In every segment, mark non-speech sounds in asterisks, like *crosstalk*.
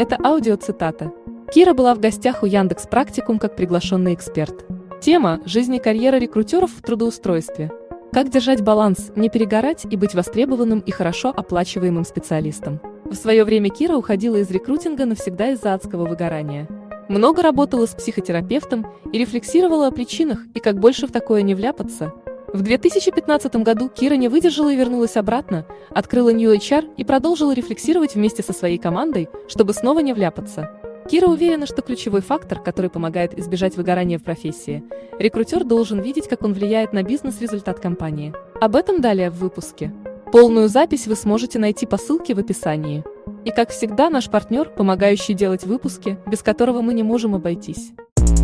Это аудиоцитата. Кира была в гостях у Яндекс Практикум как приглашенный эксперт. Тема – жизнь и карьера рекрутеров в трудоустройстве. Как держать баланс, не перегорать и быть востребованным и хорошо оплачиваемым специалистом. В свое время Кира уходила из рекрутинга навсегда из-за адского выгорания. Много работала с психотерапевтом и рефлексировала о причинах и как больше в такое не вляпаться – в 2015 году Кира не выдержала и вернулась обратно, открыла New HR и продолжила рефлексировать вместе со своей командой, чтобы снова не вляпаться. Кира уверена, что ключевой фактор, который помогает избежать выгорания в профессии, рекрутер должен видеть, как он влияет на бизнес-результат компании. Об этом далее в выпуске. Полную запись вы сможете найти по ссылке в описании. И как всегда, наш партнер, помогающий делать выпуски, без которого мы не можем обойтись.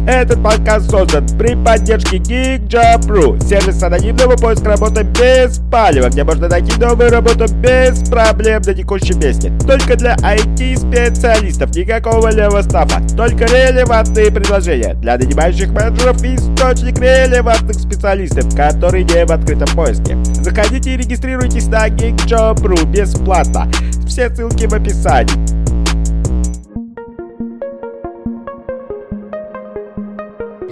Этот подкаст создан при поддержке GeekJob.ru, сервис анонимного поиска работы без палева, где можно найти новую работу без проблем на текущей песне. Только для IT-специалистов, никакого левого стафа, только релевантные предложения для нанимающих менеджеров и источник релевантных специалистов, которые не в открытом поиске. Заходите и регистрируйтесь на GeekJob.ru бесплатно. Все ссылки в описании.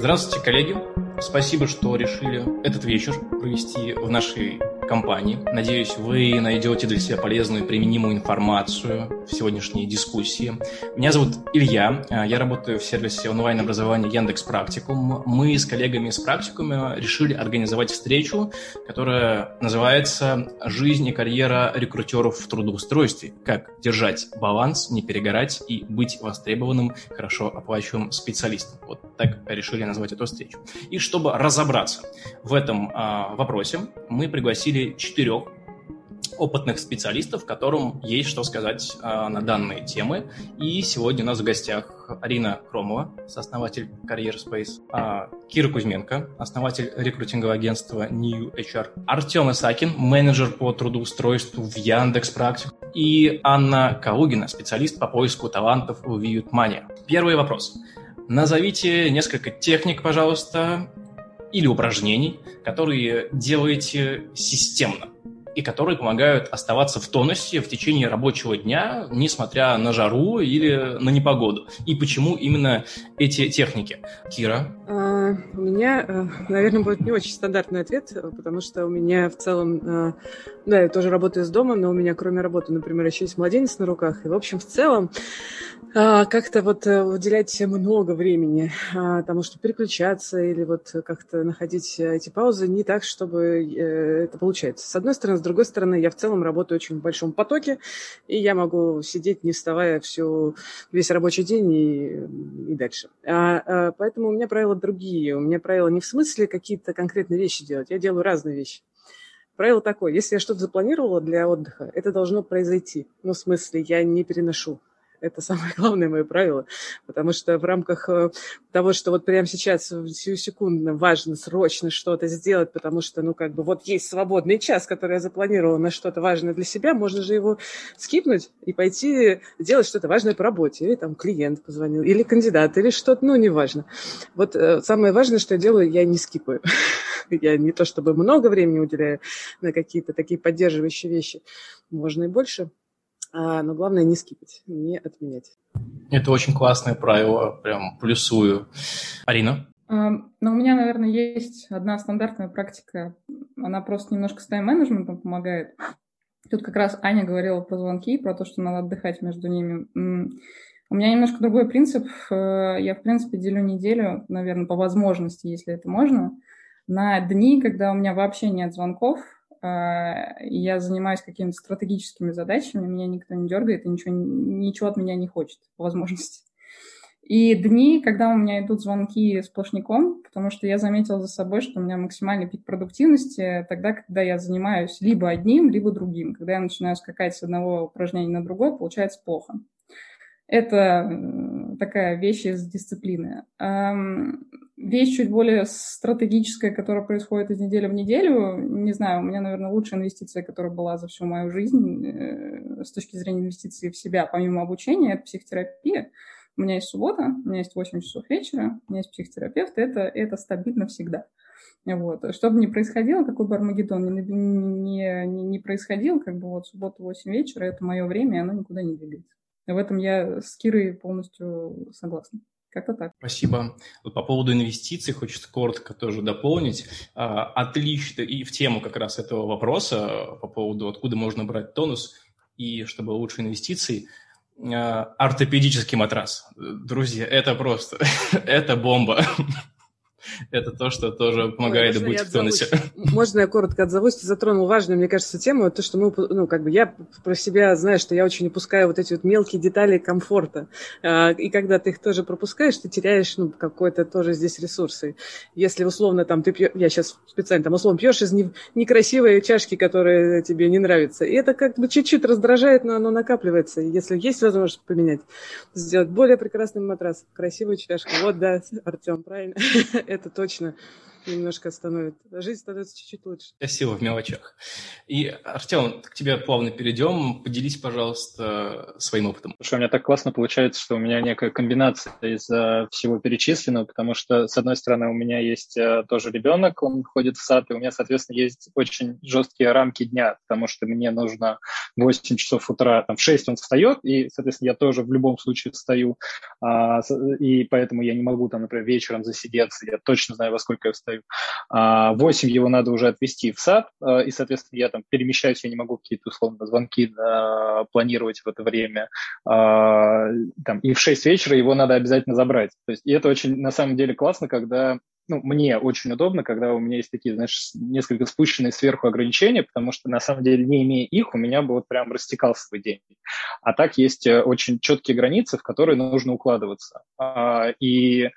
Здравствуйте, коллеги. Спасибо, что решили этот вечер провести в нашей компании. Надеюсь, вы найдете для себя полезную и применимую информацию в сегодняшней дискуссии. Меня зовут Илья, а, я работаю в сервисе онлайн-образования Яндекс Практикум. Мы с коллегами из Практикума решили организовать встречу, которая называется «Жизнь и карьера рекрутеров в трудоустройстве. Как держать баланс, не перегорать и быть востребованным, хорошо оплачиваемым специалистом». Вот так решили назвать эту встречу. И чтобы разобраться в этом а, вопросе, мы пригласили четырех опытных специалистов, которым есть что сказать э, на данные темы. И сегодня у нас в гостях Арина Кромова, сооснователь Career Space, э, Кира Кузьменко, основатель рекрутингового агентства New HR, Артем Исакин, менеджер по трудоустройству в Яндекс Практик, и Анна Калугина, специалист по поиску талантов в Viewtmania. Первый вопрос. Назовите несколько техник, пожалуйста, или упражнений, которые делаете системно и которые помогают оставаться в тонусе в течение рабочего дня, несмотря на жару или на непогоду. И почему именно эти техники? Кира? У меня, э, наверное, будет не очень стандартный ответ, потому что у меня в целом, э, да, я тоже работаю из дома, но у меня кроме работы, например, еще есть младенец на руках. И, в общем, в целом, как-то вот э, уделять много времени тому, чтобы переключаться или вот как-то находить эти паузы не так, чтобы это получается. С одной стороны, с другой стороны, я в целом работаю очень в большом потоке, и я могу сидеть, не вставая всю, весь рабочий день и, и дальше. А, поэтому у меня правила другие. У меня правила не в смысле какие-то конкретные вещи делать. Я делаю разные вещи. Правило такое, если я что-то запланировала для отдыха, это должно произойти. Ну, в смысле, я не переношу. Это самое *laughs* главное мое правило, потому что в рамках э, того, что вот прямо сейчас, всю секунду важно срочно что-то сделать, потому что, ну, как бы вот есть свободный час, который я запланировала на что-то важное для себя, можно же его скипнуть и пойти делать что-то важное по работе. Или там клиент позвонил, или кандидат, или что-то, ну, неважно. Вот э, самое важное, что я делаю, я не скипаю. *laughs* Я не то чтобы много времени уделяю на какие-то такие поддерживающие вещи, можно и больше, но главное не скипать, не отменять. Это очень классное правило, прям плюсую. Арина? А, ну, у меня, наверное, есть одна стандартная практика. Она просто немножко с тайм-менеджментом помогает. Тут как раз Аня говорила про звонки, про то, что надо отдыхать между ними. У меня немножко другой принцип. Э, я, в принципе, делю неделю, наверное, по возможности, если это можно, на дни, когда у меня вообще нет звонков, а, я занимаюсь какими-то стратегическими задачами, меня никто не дергает и ничего, ничего от меня не хочет, по возможности. И дни, когда у меня идут звонки сплошняком, потому что я заметила за собой, что у меня максимальный пик продуктивности тогда, когда я занимаюсь либо одним, либо другим. Когда я начинаю скакать с одного упражнения на другое, получается плохо. Это такая вещь из дисциплины вещь чуть более стратегическая, которая происходит из недели в неделю. Не знаю, у меня, наверное, лучшая инвестиция, которая была за всю мою жизнь э, с точки зрения инвестиций в себя, помимо обучения, это психотерапия. У меня есть суббота, у меня есть 8 часов вечера, у меня есть психотерапевт, это, это стабильно всегда. Вот. Что бы ни происходило, какой бы Армагеддон ни, ни, ни, ни происходил, как бы вот суббота 8 вечера, это мое время, и оно никуда не двигается. В этом я с Кирой полностью согласна. Как-то так. Спасибо. По поводу инвестиций хочется коротко тоже дополнить. А, отлично, и в тему как раз этого вопроса по поводу, откуда можно брать тонус и чтобы лучше инвестиций, а, ортопедический матрас. Друзья, это просто, *laughs* это бомба. *laughs* Это то, что тоже помогает Ой, быть в тонусе. Можно я коротко отзовусь? Ты затронул важную, мне кажется, тему. То, что мы, ну, как бы я про себя знаю, что я очень упускаю вот эти вот мелкие детали комфорта. А, и когда ты их тоже пропускаешь, ты теряешь, ну, какой-то тоже здесь ресурсы. Если условно там ты пьешь, я сейчас специально там условно пьешь из некрасивой чашки, которые тебе не нравятся. И это как бы чуть-чуть раздражает, но оно накапливается. И если есть возможность поменять, сделать более прекрасный матрас, красивую чашку. Вот, да, Артем, правильно. *laughs* это точно немножко становится, жизнь становится чуть-чуть лучше. Спасибо в мелочах. И, Артем, к тебе плавно перейдем. Поделись, пожалуйста, своим опытом. Слушай, у меня так классно получается, что у меня некая комбинация из всего перечисленного, потому что, с одной стороны, у меня есть э, тоже ребенок, он ходит в сад, и у меня, соответственно, есть очень жесткие рамки дня, потому что мне нужно 8 часов утра, там, в 6 он встает, и, соответственно, я тоже в любом случае встаю, а, и поэтому я не могу, там, например, вечером засидеться, я точно знаю, во сколько я встаю, работаю. А, 8 его надо уже отвезти в сад, а, и, соответственно, я там перемещаюсь, я не могу какие-то, условно, звонки да, планировать в это время. А, там, и в 6 вечера его надо обязательно забрать. То есть, и это очень, на самом деле, классно, когда ну, мне очень удобно, когда у меня есть такие, знаешь, несколько спущенные сверху ограничения, потому что, на самом деле, не имея их, у меня бы вот прям растекался свой день. А так есть э, очень четкие границы, в которые нужно укладываться. И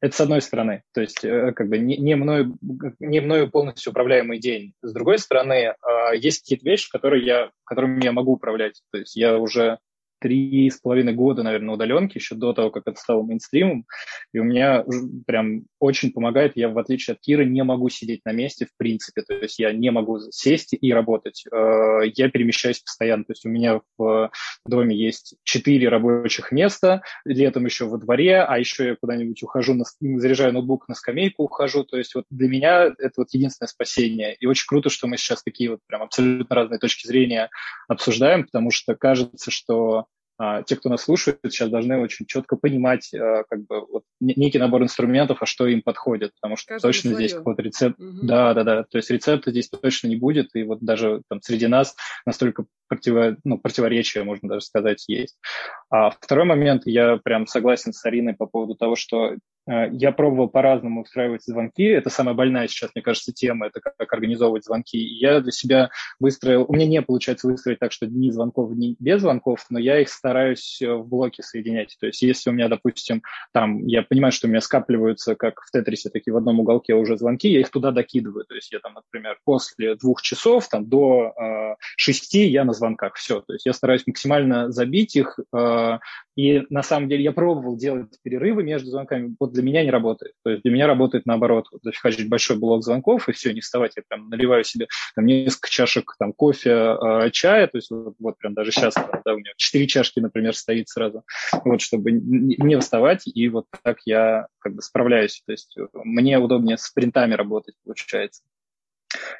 это с одной стороны, то есть э, как бы не, не, мною, не мною полностью управляемый день. С другой стороны, а, есть какие-то вещи, которые я, которыми я могу управлять. То есть я уже три с половиной года, наверное, удаленки, еще до того, как это стало мейнстримом. И у меня прям очень помогает. Я, в отличие от Киры, не могу сидеть на месте в принципе. То есть я не могу сесть и работать. Э, я перемещаюсь постоянно. То есть у меня в доме есть четыре рабочих места, летом еще во дворе, а еще я куда-нибудь ухожу, на, заряжаю ноутбук на скамейку, ухожу. То есть вот для меня это вот единственное спасение. И очень круто, что мы сейчас такие вот прям абсолютно разные точки зрения обсуждаем, потому что кажется, что те, кто нас слушает, сейчас должны очень четко понимать а, как бы вот, некий набор инструментов, а что им подходит, потому что Каждый точно свое. здесь какой-то рецепт, угу. да, да, да, то есть рецепта здесь точно не будет, и вот даже там среди нас настолько противо, ну, противоречия, можно даже сказать, есть. А второй момент, я прям согласен с Ариной по поводу того, что Э, я пробовал по-разному устраивать звонки. Это самая больная сейчас, мне кажется, тема, это как организовывать звонки. Я для себя выстроил, у меня не получается выстроить так, что дни звонков, дни без звонков, но я их стараюсь э, в блоке соединять. То есть если у меня, допустим, там, я понимаю, что у меня скапливаются, как в Тетрисе, такие в одном уголке уже звонки, я их туда докидываю. То есть я там, например, после двух часов там, до э, шести я на звонках. Все. То есть я стараюсь максимально забить их. Э, и на самом деле я пробовал делать перерывы между звонками. Вот для меня не работает. То есть для меня работает наоборот. Вот, зафигачить большой блок звонков, и все, не вставать. Я прям наливаю себе там несколько чашек там, кофе, э, чая. То есть вот, вот прям даже сейчас там, да, у меня четыре чашки, например, стоит сразу. Вот, чтобы не вставать. И вот так я как бы справляюсь. То есть мне удобнее с принтами работать, получается.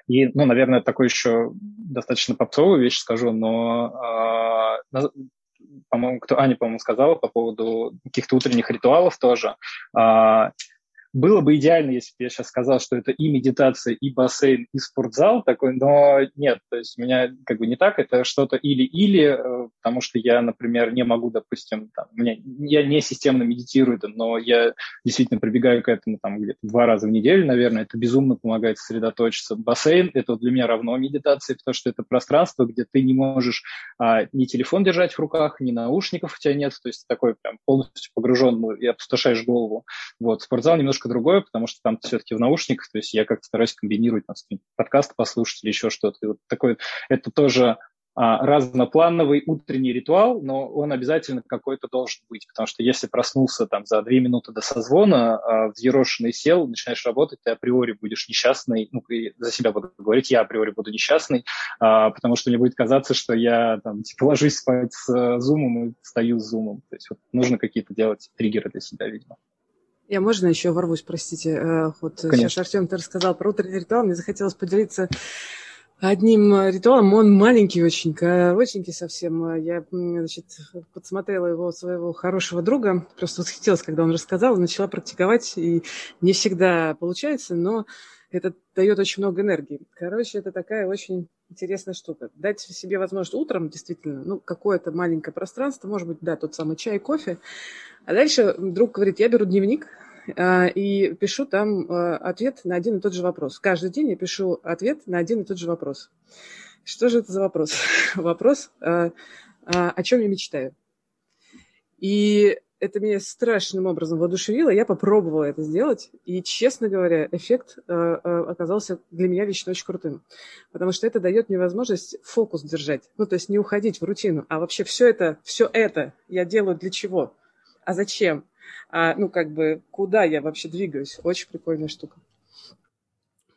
И, ну, наверное, такой еще достаточно попсовую вещь скажу, но э, по-моему, кто Аня, по-моему, сказала по поводу каких-то утренних ритуалов тоже. Было бы идеально, если бы я сейчас сказал, что это и медитация, и бассейн, и спортзал такой, но нет, то есть у меня как бы не так, это что-то или-или, э, потому что я, например, не могу, допустим, там, меня, я не системно медитирую, но я действительно прибегаю к этому там где-то два раза в неделю, наверное, это безумно помогает сосредоточиться. Бассейн — это для меня равно медитации, потому что это пространство, где ты не можешь а, ни телефон держать в руках, ни наушников у тебя нет, то есть такой прям полностью погружен и опустошаешь голову. Вот, спортзал немножко немножко другое, потому что там все-таки в наушниках, то есть я как-то стараюсь комбинировать, там, подкаст послушать или еще что-то. И вот такой, это тоже а, разноплановый утренний ритуал, но он обязательно какой-то должен быть, потому что если проснулся там за две минуты до созвона, а, взъерошенный сел, начинаешь работать, ты априори будешь несчастный, ну, за себя буду говорить, я априори буду несчастный, а, потому что мне будет казаться, что я там типа ложусь спать с зумом и встаю с зумом. То есть вот нужно какие-то делать триггеры для себя, видимо. Я можно еще ворвусь, простите. Э, вот Конечно. сейчас Артем ты рассказал про утренний ритуал, мне захотелось поделиться одним ритуалом. Он маленький очень, коротенький совсем. Я, значит, подсмотрела его своего хорошего друга, просто восхитилась, когда он рассказал, начала практиковать, и не всегда получается, но это дает очень много энергии. Короче, это такая очень интересная штука. Дать себе возможность утром, действительно, ну, какое-то маленькое пространство, может быть, да, тот самый чай, кофе. А дальше друг говорит, я беру дневник, а, и пишу там а, ответ на один и тот же вопрос. Каждый день я пишу ответ на один и тот же вопрос. Что же это за вопрос? *laughs* Вопрос, а, о чем я мечтаю. И это меня страшным образом воодушевило. Я попробовала это сделать. И, честно говоря, эффект оказался для меня лично очень крутым. Потому что это дает мне возможность фокус держать. Ну, то есть не уходить в рутину. А вообще все это, все это я делаю для чего? А зачем? а, ну, как бы, куда я вообще двигаюсь. Очень прикольная штука.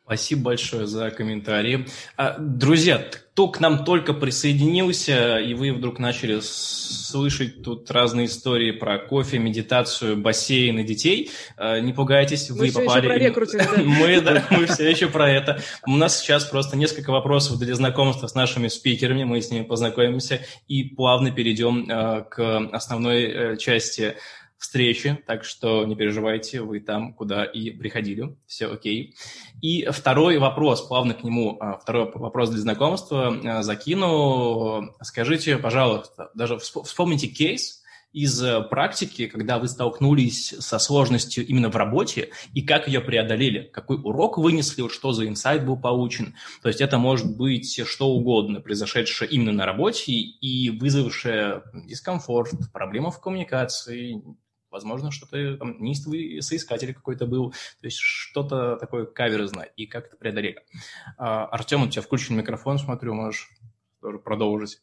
Спасибо большое за комментарии. А, друзья, кто к нам только присоединился, и вы вдруг начали слышать тут разные истории про кофе, медитацию, бассейн и детей, а, не пугайтесь, вы мы попали... Все еще про *laughs* да? мы, да, мы все еще про это. У нас сейчас просто несколько вопросов для знакомства с нашими спикерами, мы с ними познакомимся и плавно перейдем а, к основной э, части встречи, так что не переживайте, вы там, куда и приходили, все окей. И второй вопрос, плавно к нему, а, второй вопрос для знакомства а, закину. Скажите, пожалуйста, даже вспомните кейс, из э, практики, когда вы столкнулись со сложностью именно в работе, и как ее преодолели, какой урок вынесли, что за инсайт был получен. То есть это может быть что угодно, произошедшее именно на работе и вызвавшее дискомфорт, проблемы в коммуникации, возможно, что-то там неистовый соискатель какой-то был, то есть что-то такое каверзное, и как это преодолели. А, Артем, у тебя включен микрофон, смотрю, можешь тоже продолжить.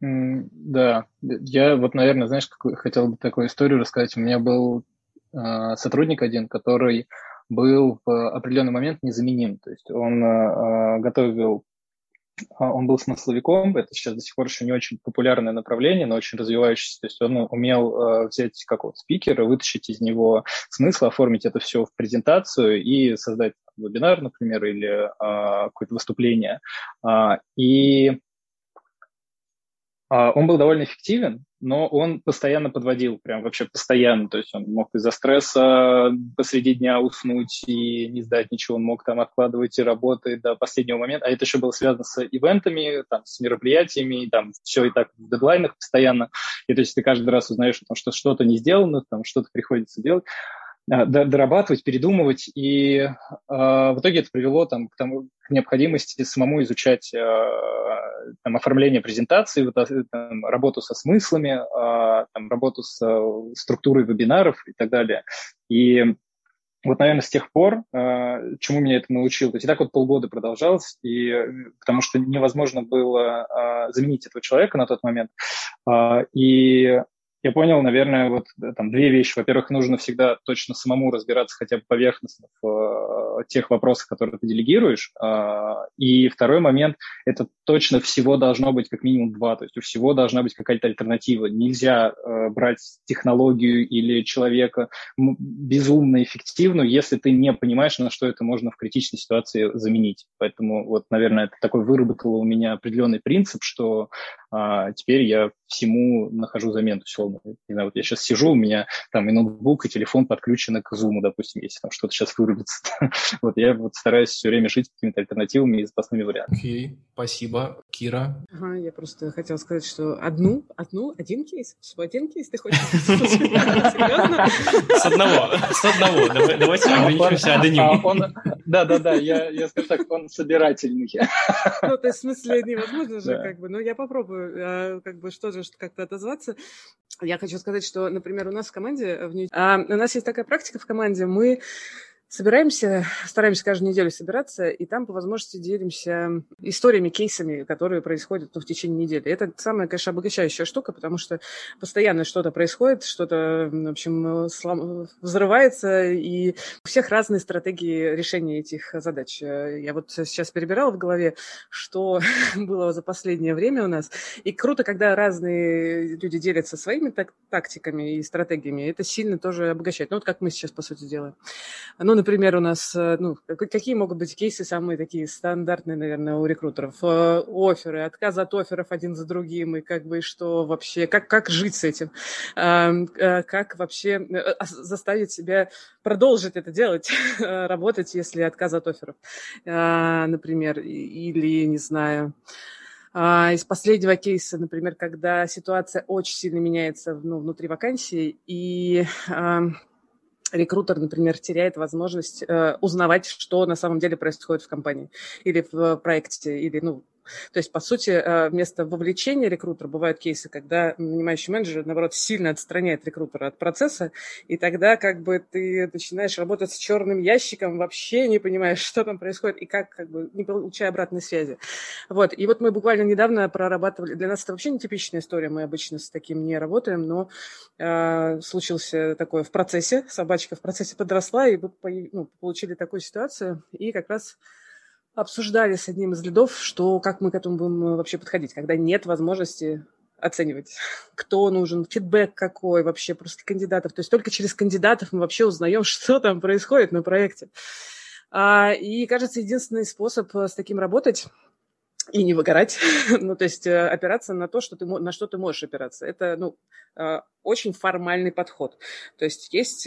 Да, я вот, наверное, знаешь, хотел бы такую историю рассказать. У меня был э, сотрудник один, который был в определенный момент незаменим. То есть он э, готовил он был смысловиком, это сейчас до сих пор еще не очень популярное направление, но очень развивающееся. То есть он умел э, взять какого-то спикера, вытащить из него смысл, оформить это все в презентацию и создать вебинар, например, или э, какое-то выступление. Э, и он был довольно эффективен, но он постоянно подводил, прям вообще постоянно. То есть он мог из-за стресса посреди дня уснуть и не сдать ничего, он мог там откладывать и работы до последнего момента. А это еще было связано с ивентами, там, с мероприятиями, там все и так в дедлайнах постоянно. И то есть ты каждый раз узнаешь, что что-то не сделано, там что-то приходится делать дорабатывать, передумывать, и э, в итоге это привело там, к, тому, к необходимости самому изучать э, там, оформление презентации, вот, там, работу со смыслами, э, там, работу с э, структурой вебинаров и так далее. И вот, наверное, с тех пор, э, чему меня это научило, то есть и так вот полгода продолжалось, и, потому что невозможно было э, заменить этого человека на тот момент. Э, и я понял, наверное, вот там две вещи. Во-первых, нужно всегда точно самому разбираться хотя бы поверхностно в э, тех вопросах, которые ты делегируешь. Э, и второй момент – это точно всего должно быть как минимум два. То есть у всего должна быть какая-то альтернатива. Нельзя э, брать технологию или человека безумно эффективную, если ты не понимаешь, на что это можно в критичной ситуации заменить. Поэтому вот, наверное, это такой выработало у меня определенный принцип, что а, теперь я всему нахожу замену. Условно. Не знаю, вот я сейчас сижу, у меня там и ноутбук, и телефон подключены к Zoom, допустим, если там что-то сейчас вырубится. *laughs* вот я вот стараюсь все время жить какими-то альтернативами и запасными вариантами. Okay, спасибо. Кира? Ага, я просто хотела сказать, что одну, одну, один кейс, всего один кейс ты хочешь? *laughs* Серьезно? С одного, с одного. Давайте ограничимся одним. Да-да-да, я скажу так, он собирательный. Ну, то есть в смысле невозможно же, как бы, но я попробую, а, как бы, что же, как-то отозваться. Я хочу сказать, что, например, у нас в команде, Нью... а, у нас есть такая практика в команде, мы Собираемся, стараемся каждую неделю собираться, и там по возможности делимся историями, кейсами, которые происходят ну, в течение недели. Это самая, конечно, обогащающая штука, потому что постоянно что-то происходит, что-то, в общем, слом... взрывается, и у всех разные стратегии решения этих задач. Я вот сейчас перебирала в голове, что *laughs* было за последнее время у нас. И круто, когда разные люди делятся своими так тактиками и стратегиями. Это сильно тоже обогащает. Ну, вот как мы сейчас, по сути, делаем. Ну, например, у нас, э, ну, какие могут быть кейсы самые такие стандартные, наверное, у рекрутеров? Э, оферы, отказ от офферов один за другим, и как бы что вообще, как, как жить с этим? Э, как вообще заставить себя продолжить это делать, *laughs* работать, если отказ от офферов, например, или, не знаю, из последнего кейса, например, когда ситуация очень сильно меняется ну, внутри вакансии, и рекрутер, например, теряет возможность э, узнавать, что на самом деле происходит в компании или в проекте, или, ну, то есть, по сути, э, вместо вовлечения рекрутера бывают кейсы, когда нанимающий менеджер, наоборот, сильно отстраняет рекрутера от процесса, и тогда как бы ты начинаешь работать с черным ящиком, вообще не понимаешь, *laughs* что там происходит и как, как бы, не получая обратной связи. Вот, и вот мы буквально недавно прорабатывали, для нас это вообще не типичная история, мы обычно с таким не работаем, но э, случился такое в процессе, собачка в процессе подросла, и мы ну, получили такую ситуацию, и как раз обсуждали с одним из лидов, что как мы к этому будем э, вообще подходить, когда нет возможности оценивать, *laughs* кто нужен, фидбэк какой вообще, просто кандидатов. То есть только через кандидатов мы вообще узнаем, *laughs* что там происходит на проекте. А, и, кажется, единственный способ э, с таким работать и не выгорать, *laughs* ну, то есть э, опираться на то, что ты, на что ты можешь опираться. Это, ну, очень формальный подход. То есть есть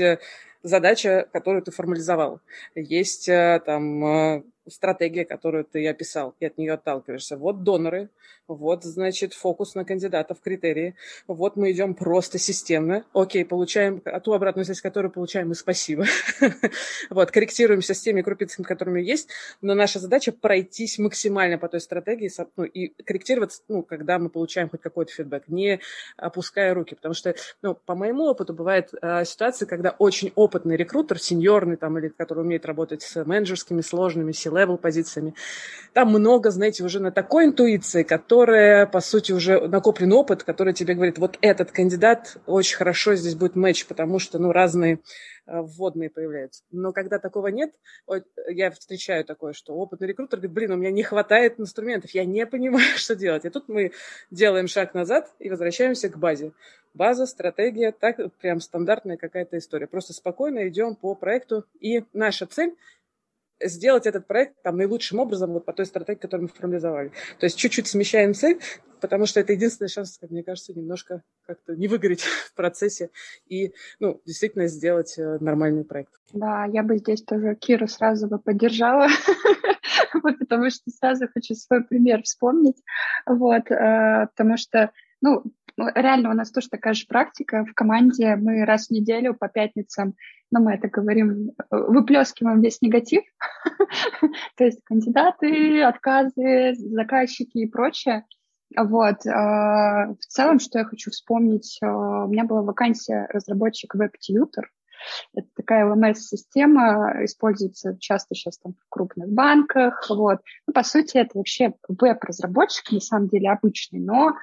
задача, которую ты формализовал. Есть там стратегия, которую ты описал, и от нее отталкиваешься. Вот доноры, вот, значит, фокус на кандидатов, критерии. Вот мы идем просто системно. Окей, получаем ту обратную связь, которую получаем, и спасибо. *laughs* вот, корректируемся с теми крупицами, которыми есть, но наша задача пройтись максимально по той стратегии ну, и корректироваться, ну, когда мы получаем хоть какой-то фидбэк, не опуская руки, потому что, ну, по моему опыту бывает э, ситуация, когда очень опытный рекрутер, сеньорный там, или который умеет работать с менеджерскими сложными C-level позициями. Там много, знаете, уже на такой интуиции, которая, по сути, уже накоплен опыт, который тебе говорит, вот этот кандидат очень хорошо здесь будет матч, потому что, ну, разные э, вводные появляются. Но когда такого нет, я встречаю такое, что опытный рекрутер говорит, блин, у меня не хватает инструментов, я не понимаю, *laughs* что делать. И тут мы делаем шаг назад и возвращаемся к базе. База, стратегия, так прям стандартная какая-то история. Просто спокойно идем по проекту. И наша цель сделать этот проект там наилучшим образом вот по той стратегии, которую мы формализовали. То есть чуть-чуть смещаем цель, потому что это единственный шанс, как мне кажется, немножко как-то не выгореть *laughs* в процессе и, ну, действительно сделать э, нормальный проект. Да, я бы здесь тоже Киру сразу бы поддержала, *laughs* потому что сразу хочу свой пример вспомнить, вот, э, потому что, ну, реально у нас тоже такая же практика в команде, мы раз в неделю по пятницам но мы это говорим, выплескиваем весь негатив, *laughs* то есть кандидаты, отказы, заказчики и прочее. Вот. А, в целом, что я хочу вспомнить, а, у меня была вакансия разработчик веб-тьютер. Это такая LMS-система, используется часто сейчас там в крупных банках. Вот. Ну, по сути, это вообще веб-разработчик, на самом деле обычный, но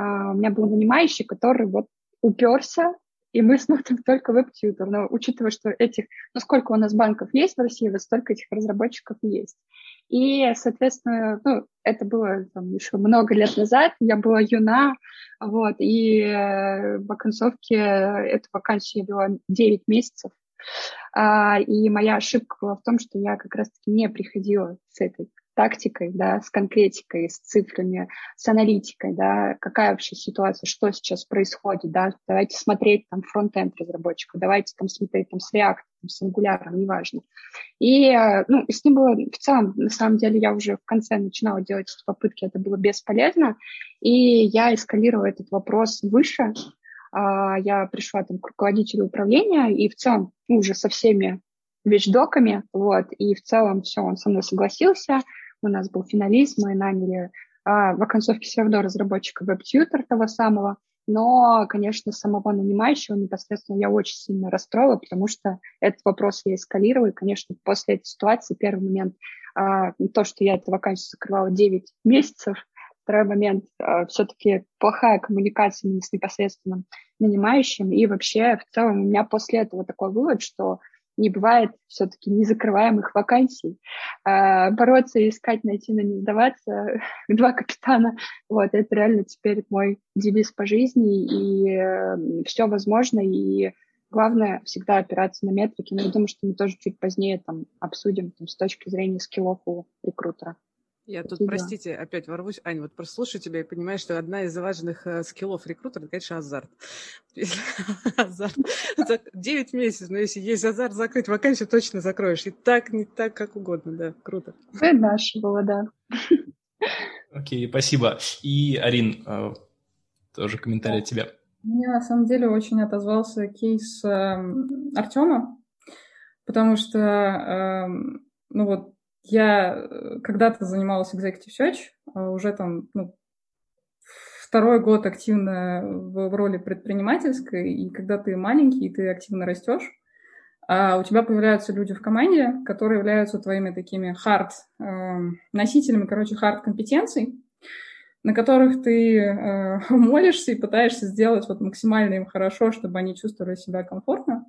у меня был нанимающий, который вот уперся и мы смотрим *laughs* только веб-тьютер. Но учитывая, что этих, ну сколько у нас банков есть в России, вот столько этих разработчиков есть. И, соответственно, ну, это было там, еще много лет назад, я была юна, вот, и э, в оконцовке эту вакансию вела 9 месяцев. А, и моя ошибка была в том, что я как раз-таки не приходила с этой тактикой, да, с конкретикой, с цифрами, с аналитикой, да, какая вообще ситуация, что сейчас происходит, да, давайте смотреть там фронт-энд разработчика, давайте там смотреть там с React, там, с Angular, неважно. И, ну, с ним было в целом, на самом деле, я уже в конце начинала делать эти попытки, это было бесполезно, и я эскалировала этот вопрос выше, а, я пришла там к руководителю управления, и в целом ну, уже со всеми вещдоками, вот, и в целом все, он со мной согласился, у нас был финалист, мы наняли а, в оконцовке все равно разработчика веб-тьютер того самого, но, конечно, самого нанимающего непосредственно я очень сильно расстроила, потому что этот вопрос я эскалировала, и, конечно, после этой ситуации первый момент а, то, что я эту вакансию закрывала 9 месяцев, второй момент а, все-таки плохая коммуникация с непосредственным нанимающим, и вообще в целом у меня после этого такой вывод, что не бывает все-таки незакрываемых вакансий. А, бороться, искать, найти, но не сдаваться. *laughs* Два капитана. Вот, это реально теперь мой девиз по жизни, и э, все возможно, и главное всегда опираться на метрики. Но я думаю, что мы тоже чуть позднее там обсудим там, с точки зрения скиллов у рекрутера. Я тут, простите, опять ворвусь. Аня, вот просто слушаю тебя и понимаю, что одна из важных э, скиллов рекрутера, это, конечно, азарт. *laughs* азарт. 9 месяцев, но если есть азарт закрыть вакансию, точно закроешь. И так, не так, как угодно, да, круто. Это наше было, да. Окей, спасибо. И, Арин, э, тоже комментарий от тебя. Мне на самом деле очень отозвался кейс э, Артема, потому что, э, ну вот, я э, когда-то занималась executive search, а уже там ну, второй год активно в, роли предпринимательской, и когда ты маленький, и ты активно растешь, а у тебя появляются люди в команде, которые являются твоими такими hard э, носителями, короче, hard компетенций, на которых ты э, *laughs* молишься и пытаешься сделать вот максимально им хорошо, чтобы они чувствовали себя комфортно.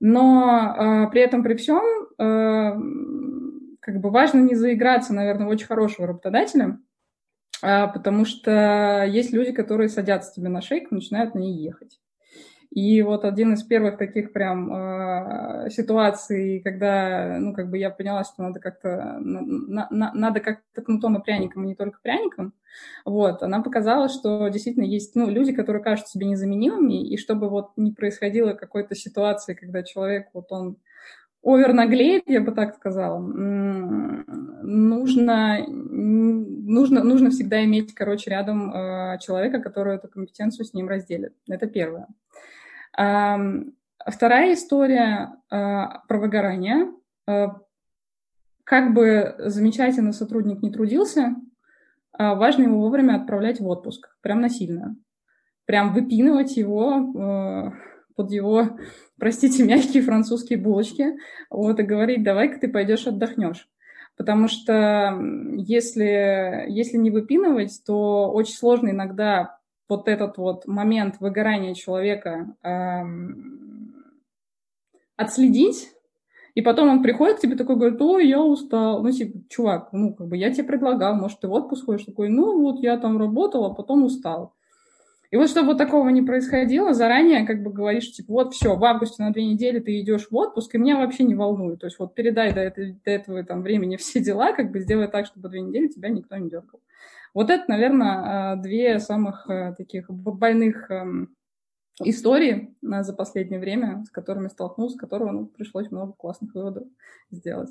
Но э, при этом при всем э, как бы важно не заиграться, наверное, очень хорошего работодателя, а, потому что есть люди, которые садятся тебе на шейку, начинают на ней ехать. И вот один из первых таких прям э, ситуаций, когда, ну, как бы я поняла, что надо как-то, на, на, надо как-то кнутом и пряником, а не только пряником, вот, она показала, что действительно есть, ну, люди, которые кажутся себе незаменимыми, и чтобы вот не происходило какой-то ситуации, когда человек, вот он овер наглеет, я бы так сказала, нужно, нужно, нужно всегда иметь, короче, рядом э, человека, который эту компетенцию с ним разделит. Это первое. Вторая история э, про выгорание. Э, как бы замечательно сотрудник не трудился, важно его вовремя отправлять в отпуск, прям насильно. Прям выпинывать его под его, простите, мягкие французские булочки, вот, и говорить, давай-ка ты пойдешь отдохнешь. Потому что если, если не выпинывать, то очень сложно иногда вот этот вот момент выгорания человека эм, отследить, и потом он приходит к тебе такой, говорит, ой, я устал. Ну, типа, чувак, ну, как бы я тебе предлагал, может, ты в отпуск ходишь? Такой, ну, вот я там работал, а потом устал. И вот чтобы вот такого не происходило, заранее как бы говоришь, типа, вот все, в августе на две недели ты идешь в отпуск, и меня вообще не волнует. То есть вот передай до, этого, до этого там времени все дела, как бы сделай так, чтобы две недели тебя никто не дергал. Вот это, наверное, а, две самых а, таких больных эм, истории за последнее время, с которыми столкнулся, с которого ну, пришлось много классных выводов сделать.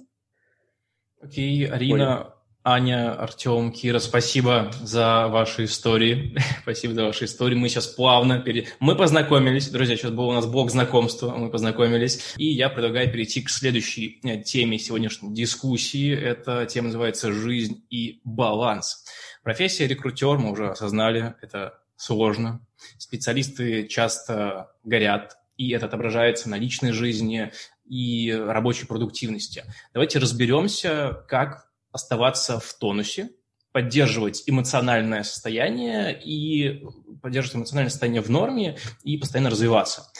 Окей, Арина, Аня, Артем, Кира, спасибо за ваши истории. *laughs* спасибо за ваши истории. Мы сейчас плавно пере... Мы познакомились, друзья, сейчас был у нас блок знакомства, мы познакомились. И я предлагаю перейти к следующей э, теме сегодняшней дискуссии. Эта тема называется «Жизнь и баланс». Профессия рекрутер, мы уже осознали, это сложно. Специалисты часто горят, и это отображается на личной жизни и рабочей продуктивности. Давайте разберемся, как оставаться в тонусе, поддерживать эмоциональное состояние и поддерживать эмоциональное состояние в норме и постоянно развиваться.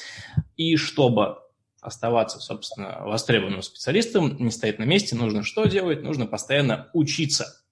И чтобы оставаться, собственно, востребованным специалистом, не стоять на месте, нужно что делать? Нужно постоянно учиться.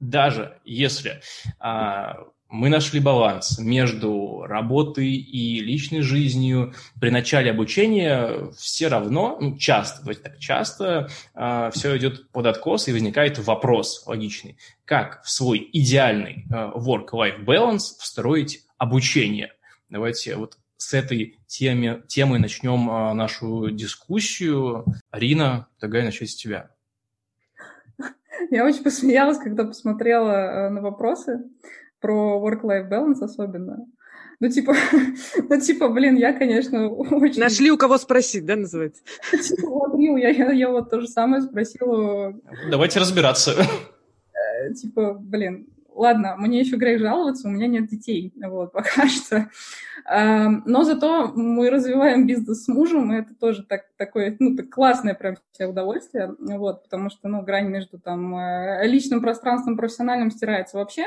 Даже если а, мы нашли баланс между работой и личной жизнью. При начале обучения все равно, ну, часто, давайте так, часто э, все идет под откос и возникает вопрос логичный. Как в свой идеальный э, work-life balance встроить обучение? Давайте вот с этой теме, темы начнем э, нашу дискуссию. Арина, предлагаю начать с тебя. Я очень посмеялась, когда посмотрела на вопросы про work-life balance особенно. Ну, типа, *laughs* ну, типа, блин, я, конечно, очень... Нашли у кого спросить, да, называется? *laughs* Типа, вот, я, я, я вот то же самое спросила. Давайте разбираться. Э, типа, блин, ладно, мне еще грех жаловаться, у меня нет детей, вот, *laughs* пока что. Но зато мы развиваем бизнес с мужем, и это тоже так, такое, ну, так классное прям все удовольствие, вот, потому что, ну, грань между там э, личным пространством и профессиональным стирается вообще,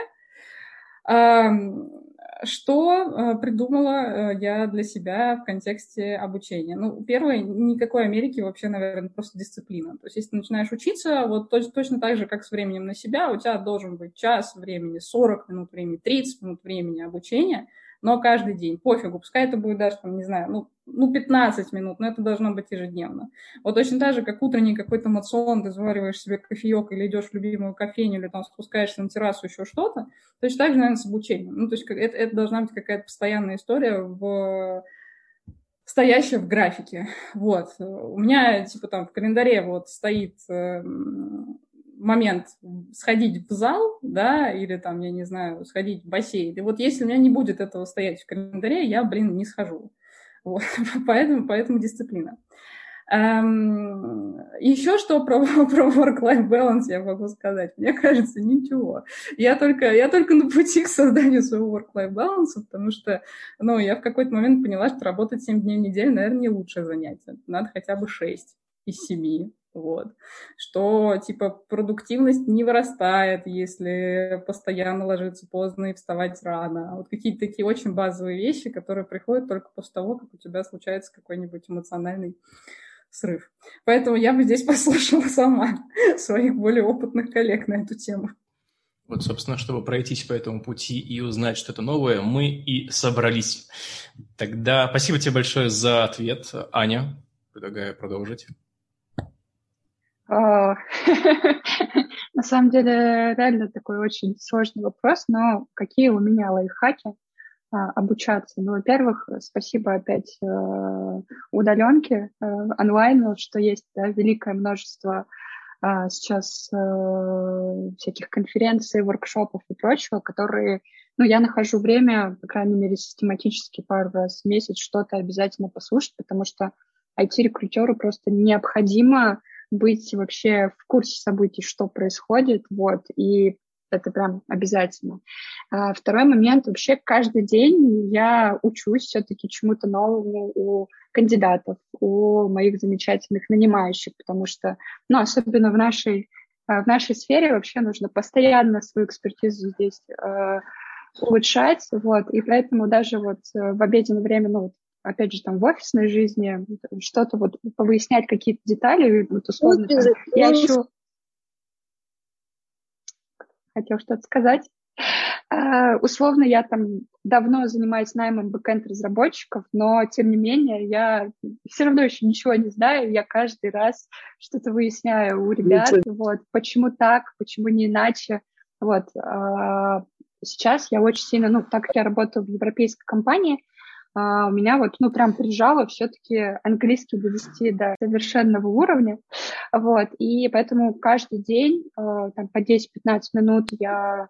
что э, придумала э, я для себя в контексте обучения? Ну, первое, никакой Америки вообще, наверное, просто дисциплина. То есть, если ты начинаешь учиться, вот точно так же, как с временем на себя, у тебя должен быть час времени, 40 минут времени, 30 минут времени обучения но каждый день, пофигу, пускай это будет даже, там, не знаю, ну, ну, 15 минут, но это должно быть ежедневно. Вот точно так же, как утренний какой-то мацион, ты завариваешь себе кофеек или идешь в любимую кофейню, или там спускаешься на террасу, еще что-то, точно так же, наверное, с обучением. Ну, то есть это, это должна быть какая-то постоянная история в стоящая в графике. Вот. У меня, типа, там в календаре вот стоит э, момент сходить в зал, да, или там, я не знаю, сходить в бассейн. И вот если у меня не будет этого стоять в календаре, я, блин, не схожу. *laughs* Вот. поэтому, поэтому дисциплина. Эм, еще что про, *laughs* про work-life balance я могу сказать? Мне кажется, ничего. Я только, я только на пути к созданию своего work-life balance, потому что ну, я в какой-то момент поняла, что работать 7 дней в неделю, наверное, не лучшее занятие. Надо хотя бы 6 из 7. Вот. Что, типа, продуктивность не вырастает, если постоянно ложиться поздно и вставать рано. Вот какие-то такие очень базовые вещи, которые приходят только после того, как у тебя случается какой-нибудь эмоциональный срыв. Поэтому я бы здесь *laughs* послушала сама *laughs* своих более опытных коллег на эту тему. Вот, собственно, чтобы пройтись по этому пути и узнать что-то новое, мы и собрались. Тогда спасибо тебе большое за ответ, Аня. Предлагаю продолжить. А, *laughs* на самом деле, реально такой очень сложный вопрос, но какие у меня лайфхаки а, обучаться? Ну, во-первых, спасибо опять э, удаленке, э, онлайну, что есть да, великое множество а, сейчас э, всяких конференций, воркшопов и прочего, которые, ну, я нахожу время, по крайней мере, систематически пару раз в месяц что-то обязательно послушать, потому что IT-рекрутеру просто необходимо быть вообще в курсе событий, что происходит, вот, и это прям обязательно. А второй момент, вообще каждый день я учусь все-таки чему-то новому у кандидатов, у моих замечательных нанимающих, потому что, ну, особенно в нашей, а, в нашей сфере вообще нужно постоянно свою экспертизу здесь э, улучшать, вот, и поэтому даже вот э, в обеденное время, ну, вот опять же, там в офисной жизни, что-то вот повыяснять какие-то детали, вот условно, там, я еще хотел что-то сказать. Uh, условно, я там давно занимаюсь наймом бэкэнд-разработчиков, но, тем не менее, я все равно еще ничего не знаю, я каждый раз что-то выясняю у ребят, Ничего. вот, почему так, почему не иначе, вот. Uh, сейчас я очень сильно, ну, так как я работаю в европейской компании, а, у меня вот, ну, прям прижало все-таки английский довести до совершенного уровня, вот, и поэтому каждый день, а, там, по 10-15 минут я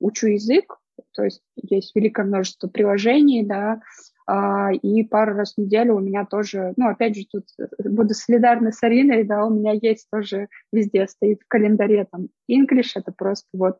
учу язык, то есть есть великое множество приложений, да, а, и пару раз в неделю у меня тоже, ну, опять же, тут буду солидарна с Ариной, да, у меня есть тоже везде стоит в календаре там English, это просто вот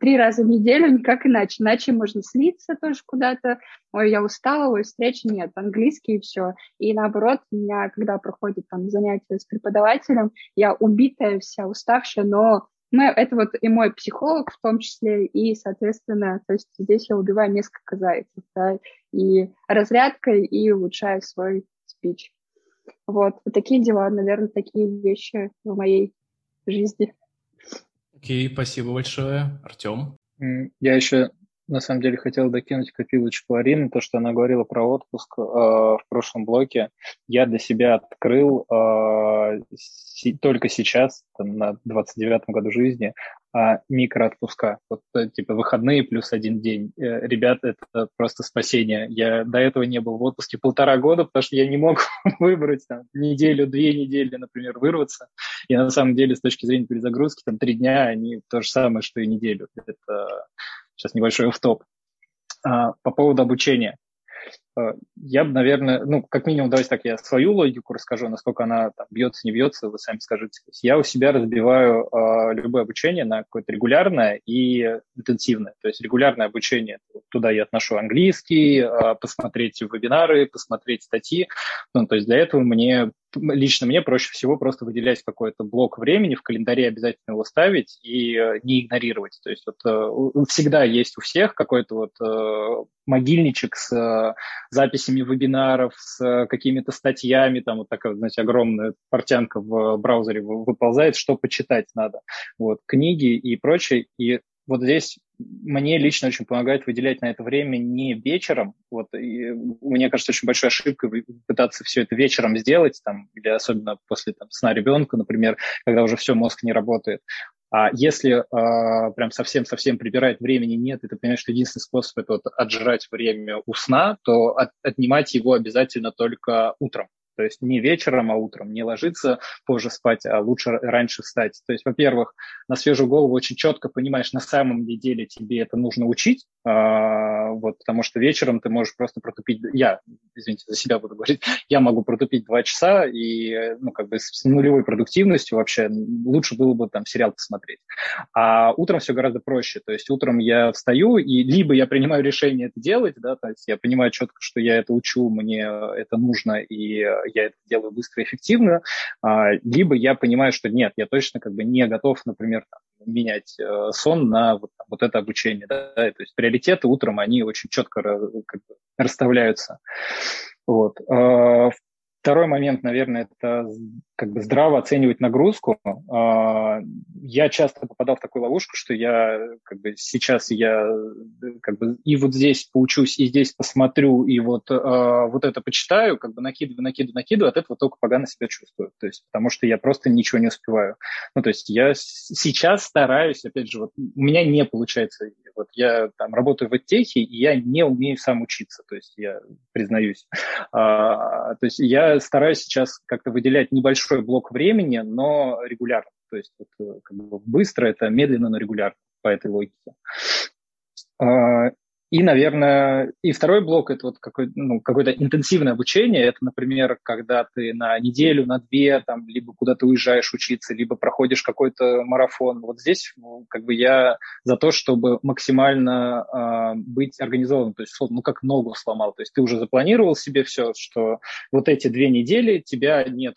три раза в неделю, никак иначе. Иначе можно слиться тоже куда-то. Ой, я устала, ой, встречи нет, английский и все. И наоборот, у меня, когда проходит там занятия с преподавателем, я убитая вся, уставшая, но мы, это вот и мой психолог в том числе, и, соответственно, то есть здесь я убиваю несколько зайцев, да, и разрядкой, и улучшаю свой спич. Вот, вот такие дела, наверное, такие вещи в моей жизни. Окей, спасибо большое. Артем? Я еще на самом деле хотел докинуть копилочку Арины, то, что она говорила про отпуск э, в прошлом блоке. Я для себя открыл э, си, только сейчас, там, на 29-м году жизни, э, микроотпуска. Вот, э, типа выходные плюс один день. Э, ребят, это просто спасение. Я до этого не был в отпуске полтора года, потому что я не мог *laughs* выбрать там, неделю, две недели, например, вырваться. И на самом деле, с точки зрения перезагрузки, там три дня, они то же самое, что и неделю. Это Сейчас небольшой офф-топ. А, по поводу обучения. А, я бы, наверное, ну, как минимум, давайте так, я свою логику расскажу, насколько она там, бьется, не бьется, вы сами скажите. Я у себя разбиваю э, любое обучение на какое-то регулярное и интенсивное. То есть регулярное обучение, туда я отношу английский, э, посмотреть вебинары, посмотреть статьи. Ну, то есть для этого мне лично мне проще всего просто выделять какой-то блок времени, в календаре обязательно его ставить и э, не игнорировать. То есть вот э, всегда есть у всех какой-то вот э, могильничек с записями вебинаров, с какими-то статьями, там вот такая, знаете, огромная портянка в браузере выползает, что почитать надо. Вот, книги и прочее. И вот здесь мне лично очень помогает выделять на это время не вечером. Вот, и мне кажется, очень большой ошибкой пытаться все это вечером сделать, там, или особенно после там, сна ребенка, например, когда уже все, мозг не работает. А если э, прям совсем-совсем прибирать времени нет, и ты понимаешь, что единственный способ это вот отжирать время у сна, то от, отнимать его обязательно только утром. То есть не вечером, а утром, не ложиться позже спать, а лучше раньше встать. То есть, во-первых, на свежую голову очень четко понимаешь, на самом деле тебе это нужно учить, а, вот, потому что вечером ты можешь просто протупить, я, извините, за себя буду говорить, *laughs* я могу протупить два часа и, ну, как бы с нулевой продуктивностью вообще лучше было бы там сериал посмотреть. А утром все гораздо проще, то есть утром я встаю, и либо я принимаю решение это делать, да, то есть я понимаю четко, что я это учу, мне это нужно, и я это делаю быстро и эффективно, а, либо я понимаю, что нет, я точно как бы не готов, например, менять э, сон на вот, вот это обучение. Да? То есть приоритеты утром, они очень четко как бы, расставляются. Вот. А, Второй момент, наверное, это как бы здраво оценивать нагрузку. А, я часто попадал в такую ловушку, что я как бы сейчас я как бы и вот здесь поучусь, и здесь посмотрю, и вот, а, вот это почитаю, как бы накидываю, накидываю, накидываю, от этого только погано себя чувствую. То есть, потому что я просто ничего не успеваю. Ну, то есть я сейчас стараюсь, опять же, вот у меня не получается вот я там работаю в эдтехе, и я не умею сам учиться, то есть я признаюсь. *laughs* А, то есть я стараюсь сейчас как-то выделять небольшой блок времени, но регулярно. То есть вот, э, как бы быстро это медленно, но регулярно по этой логике. И, наверное, и второй блок – это вот какой, ну, какое-то интенсивное обучение. Это, например, когда ты на неделю, на две, там, либо куда-то уезжаешь учиться, либо проходишь какой-то марафон. Вот здесь ну, как бы я за то, чтобы максимально э, быть организованным. То есть, ну, как ногу сломал. То есть ты уже запланировал себе все, что вот эти две недели тебя нет.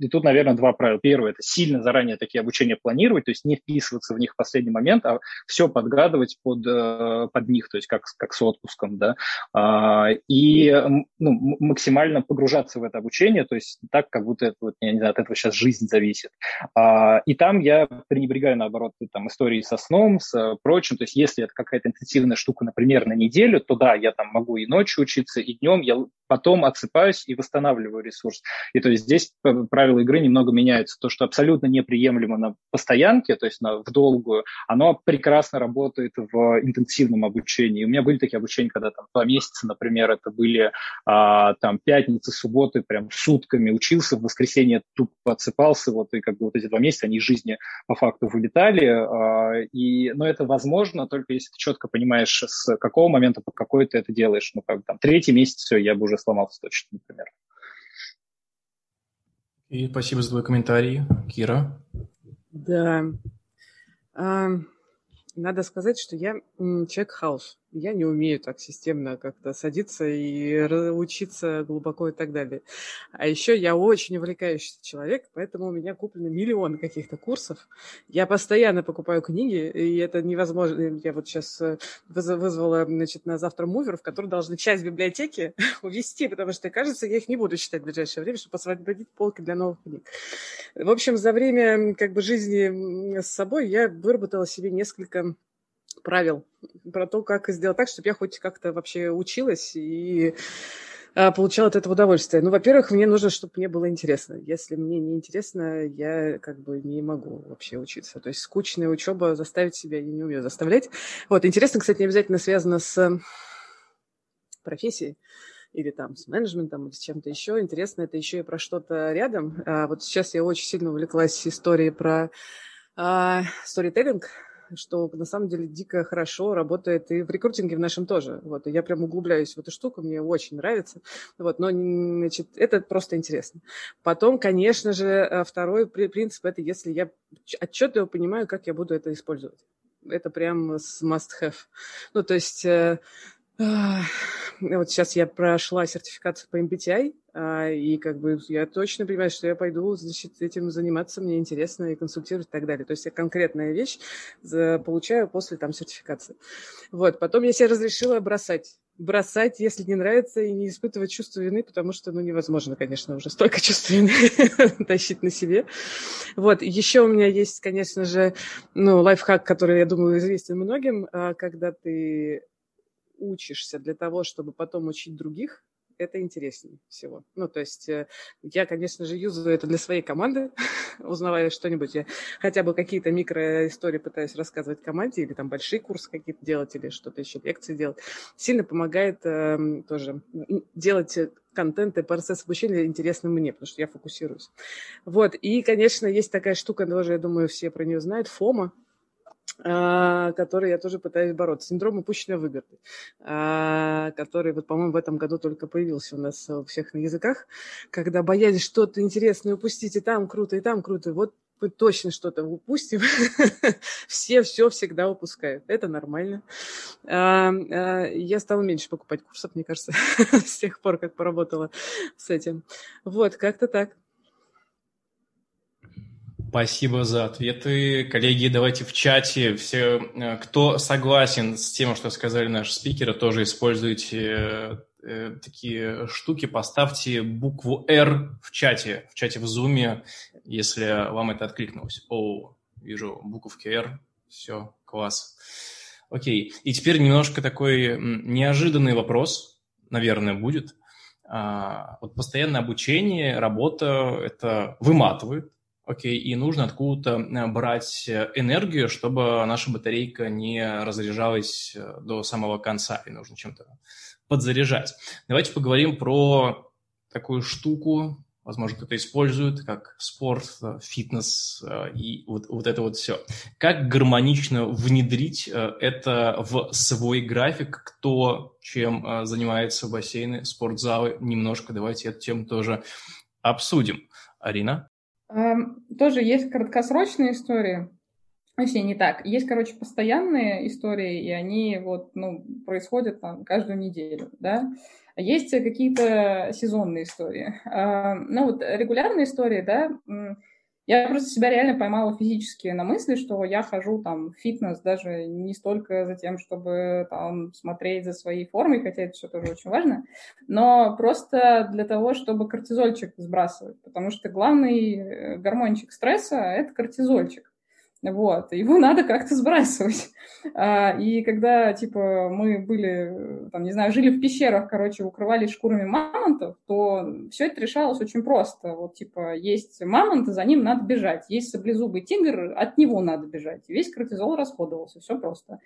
И тут, наверное, два правила. Первое – это сильно заранее такие обучения планировать, то есть не вписываться в них в последний момент, а все подгадывать под, э, под них. То есть как как с отпуском, да, а, и ну, максимально погружаться в это обучение, то есть так, как будто это, вот, я не знаю, от этого сейчас жизнь зависит. А, и там я пренебрегаю, наоборот, там, истории со сном, с прочим, то есть если это какая-то интенсивная штука, например, на неделю, то да, я там могу и ночью учиться, и днем я потом отсыпаюсь и восстанавливаю ресурс. И то есть здесь правила игры немного меняются. То, что абсолютно неприемлемо на постоянке, то есть на, в долгую, оно прекрасно работает в интенсивном обучении. У меня были такие обучения, когда там два месяца, например, это были а, там пятницы, субботы, прям сутками учился, в воскресенье тупо отсыпался, вот и как бы вот эти два месяца, они из жизни по факту вылетали. А, и, но это возможно только если ты четко понимаешь, с какого момента, под какой ты это делаешь. Ну, как бы там третий месяц, все, я бы уже сломался точно, например. И спасибо за твой комментарий, Кира. Да. А, надо сказать, что я человек хаос я не умею так системно как-то садиться и учиться глубоко и так далее. А еще я очень увлекающийся человек, поэтому у меня куплено миллион каких-то курсов. Я постоянно покупаю книги, и это невозможно. Я вот сейчас э, вызвала значит, на завтра мувер, в который должны часть библиотеки *laughs* увести, потому что, кажется, я их не буду читать в ближайшее время, чтобы освободить полки для новых книг. В общем, за время как бы, жизни с собой я выработала себе несколько правил про то, как сделать так, чтобы я хоть как-то вообще училась и а, получала от этого удовольствие. Ну, во-первых, мне нужно, чтобы мне было интересно. Если мне не интересно, я как бы не могу вообще учиться. То есть скучная учеба заставить себя я не умею заставлять. Вот, интересно, кстати, не обязательно связано с профессией или там с менеджментом, или с чем-то еще. Интересно, это еще и про что-то рядом. А вот сейчас я очень сильно увлеклась историей про а, сторителлинг, что на самом деле дико хорошо работает и в рекрутинге в нашем тоже. Вот, и я прям углубляюсь в эту штуку, мне очень нравится. Вот, но, значит, это просто интересно. Потом, конечно же, э, второй принцип – это если я отчетливо понимаю, как я буду это использовать. Это прям must-have. Ну, то есть э, вот сейчас я прошла сертификацию по MBTI, и как бы я точно понимаю, что я пойду значит, этим заниматься, мне интересно и консультировать и так далее. То есть я конкретная вещь получаю после там сертификации. Вот, потом я себе разрешила бросать бросать, если не нравится, и не испытывать чувство вины, потому что, ну, невозможно, конечно, уже столько чувств вины *laughs* тащить на себе. Вот, еще у меня есть, конечно же, ну, лайфхак, который, я думаю, известен многим, а, когда ты учишься для того, чтобы потом учить других, это интереснее всего. Ну, то есть э, я, конечно же, юзаю это для своей команды, *laughs* узнавая что-нибудь. Я хотя бы какие-то микроистории пытаюсь рассказывать команде, или там большие курсы какие-то делать, или что-то еще, лекции делать. Сильно помогает э, тоже делать контент и процесс обучения интересным мне, потому что я фокусируюсь. Вот, и, конечно, есть такая штука, тоже, я думаю, все про нее знают, ФОМа, который я тоже пытаюсь бороться. Синдром упущенной выгоды, а, который, вот, по-моему, в этом году только появился у нас у всех на языках, когда боялись что-то интересное упустить, и там круто, и там круто. Вот мы точно что-то упустим. *laughs* все все всегда упускают. Это нормально. А, я стала меньше покупать курсов, мне кажется, *laughs* с тех пор, как поработала с этим. Вот, как-то так. Спасибо за ответы. Коллеги, давайте в чате все, э, кто согласен с тем, что сказали наши спикеры, тоже используйте э, э, такие штуки, поставьте букву R в чате, в чате в Zoom, если вам это откликнулось. О, вижу буковки R, все, класс. Окей, и теперь немножко такой неожиданный вопрос, наверное, будет. А, вот постоянное обучение, работа, это выматывает, Окей, и нужно откуда-то э, брать э, энергию, чтобы наша батарейка не разряжалась э, до самого конца, и нужно чем-то подзаряжать. Давайте поговорим про такую штуку, возможно, кто-то использует, как спорт, фитнес и вот, вот это вот все. Как гармонично внедрить это в свой график, кто чем занимается бассейны, спортзалы, немножко давайте эту тему тоже обсудим. Арина? Тоже есть краткосрочные истории. Вообще не так. Есть, короче, постоянные истории, и они вот, ну, происходят там каждую неделю, да. Есть какие-то сезонные истории. Ну, вот регулярные истории, да, я просто себя реально поймала физически на мысли, что я хожу там в фитнес даже не столько за тем, чтобы там смотреть за своей формой, хотя это все тоже очень важно, но просто для того, чтобы кортизольчик сбрасывать, потому что главный э, гормончик стресса – это кортизольчик. Вот, его *laughs* надо как-то сбрасывать. А, и когда, типа, мы были, там, не знаю, жили в пещерах, короче, укрывались шкурами мамонтов, то все это решалось очень просто. Вот, типа, есть мамонт, за ним надо бежать. Есть саблезубый тигр, от него надо бежать. Весь кортизол расходовался, все просто.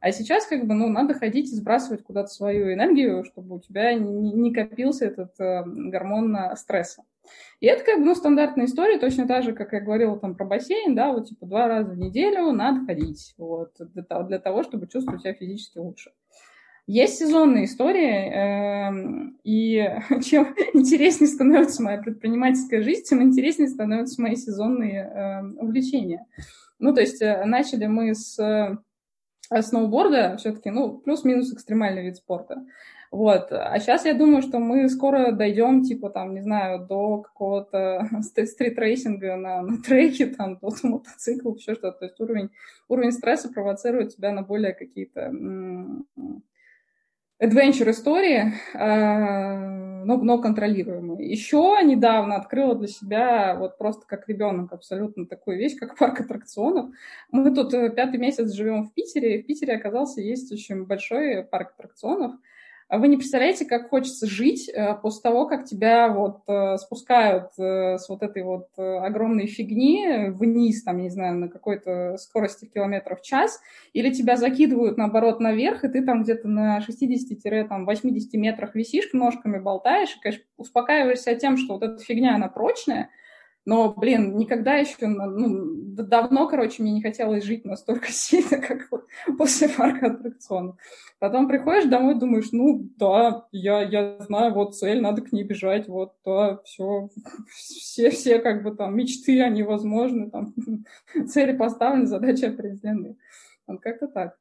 А сейчас, как бы, ну, надо ходить и сбрасывать куда-то свою энергию, чтобы у тебя не, копился этот э, гормон стресса. И это как бы ну, стандартная история, точно так же, как я говорила там про бассейн, да, вот типа два раза в неделю надо ходить, вот, для, того, для того, чтобы чувствовать себя физически лучше. Есть сезонные истории, э, и *laughs* чем интереснее становится моя предпринимательская жизнь, тем интереснее становятся мои сезонные э, увлечения. Ну, то есть э, начали мы с э, сноуборда все-таки, ну, плюс-минус экстремальный вид спорта. Вот. А сейчас я думаю, что мы скоро дойдем, типа, там, не знаю, до какого-то *laughs* стрит-рейсинга на, на треке, там, до мотоцикла, еще что-то. То есть уровень, уровень стресса провоцирует тебя на более какие-то adventure истории, а, но, но контролируемые. Еще недавно открыла для себя, вот просто как ребенок, абсолютно такую вещь, как парк аттракционов. Мы тут э, пятый месяц живем в Питере, и в Питере оказался есть очень большой парк аттракционов, вы не представляете, как хочется жить э, после того, как тебя вот э, спускают э, с вот этой вот огромной фигни вниз, там, не знаю, на какой-то скорости километров в час, или тебя закидывают, наоборот, наверх, и ты там где-то на 60-80 метрах висишь, ножками болтаешь, и, конечно, успокаиваешься тем, что вот эта фигня, она прочная, но, блин, никогда еще, ну, давно, короче, мне не хотелось жить настолько *laughs* сильно, как вот после парка аттракционов. Потом приходишь домой, думаешь, ну, да, я, я знаю, вот цель, надо к ней бежать, вот, да, все, все, все как бы там мечты, они возможны, там, *laughs* цели поставлены, задачи определены. Вот как-то так.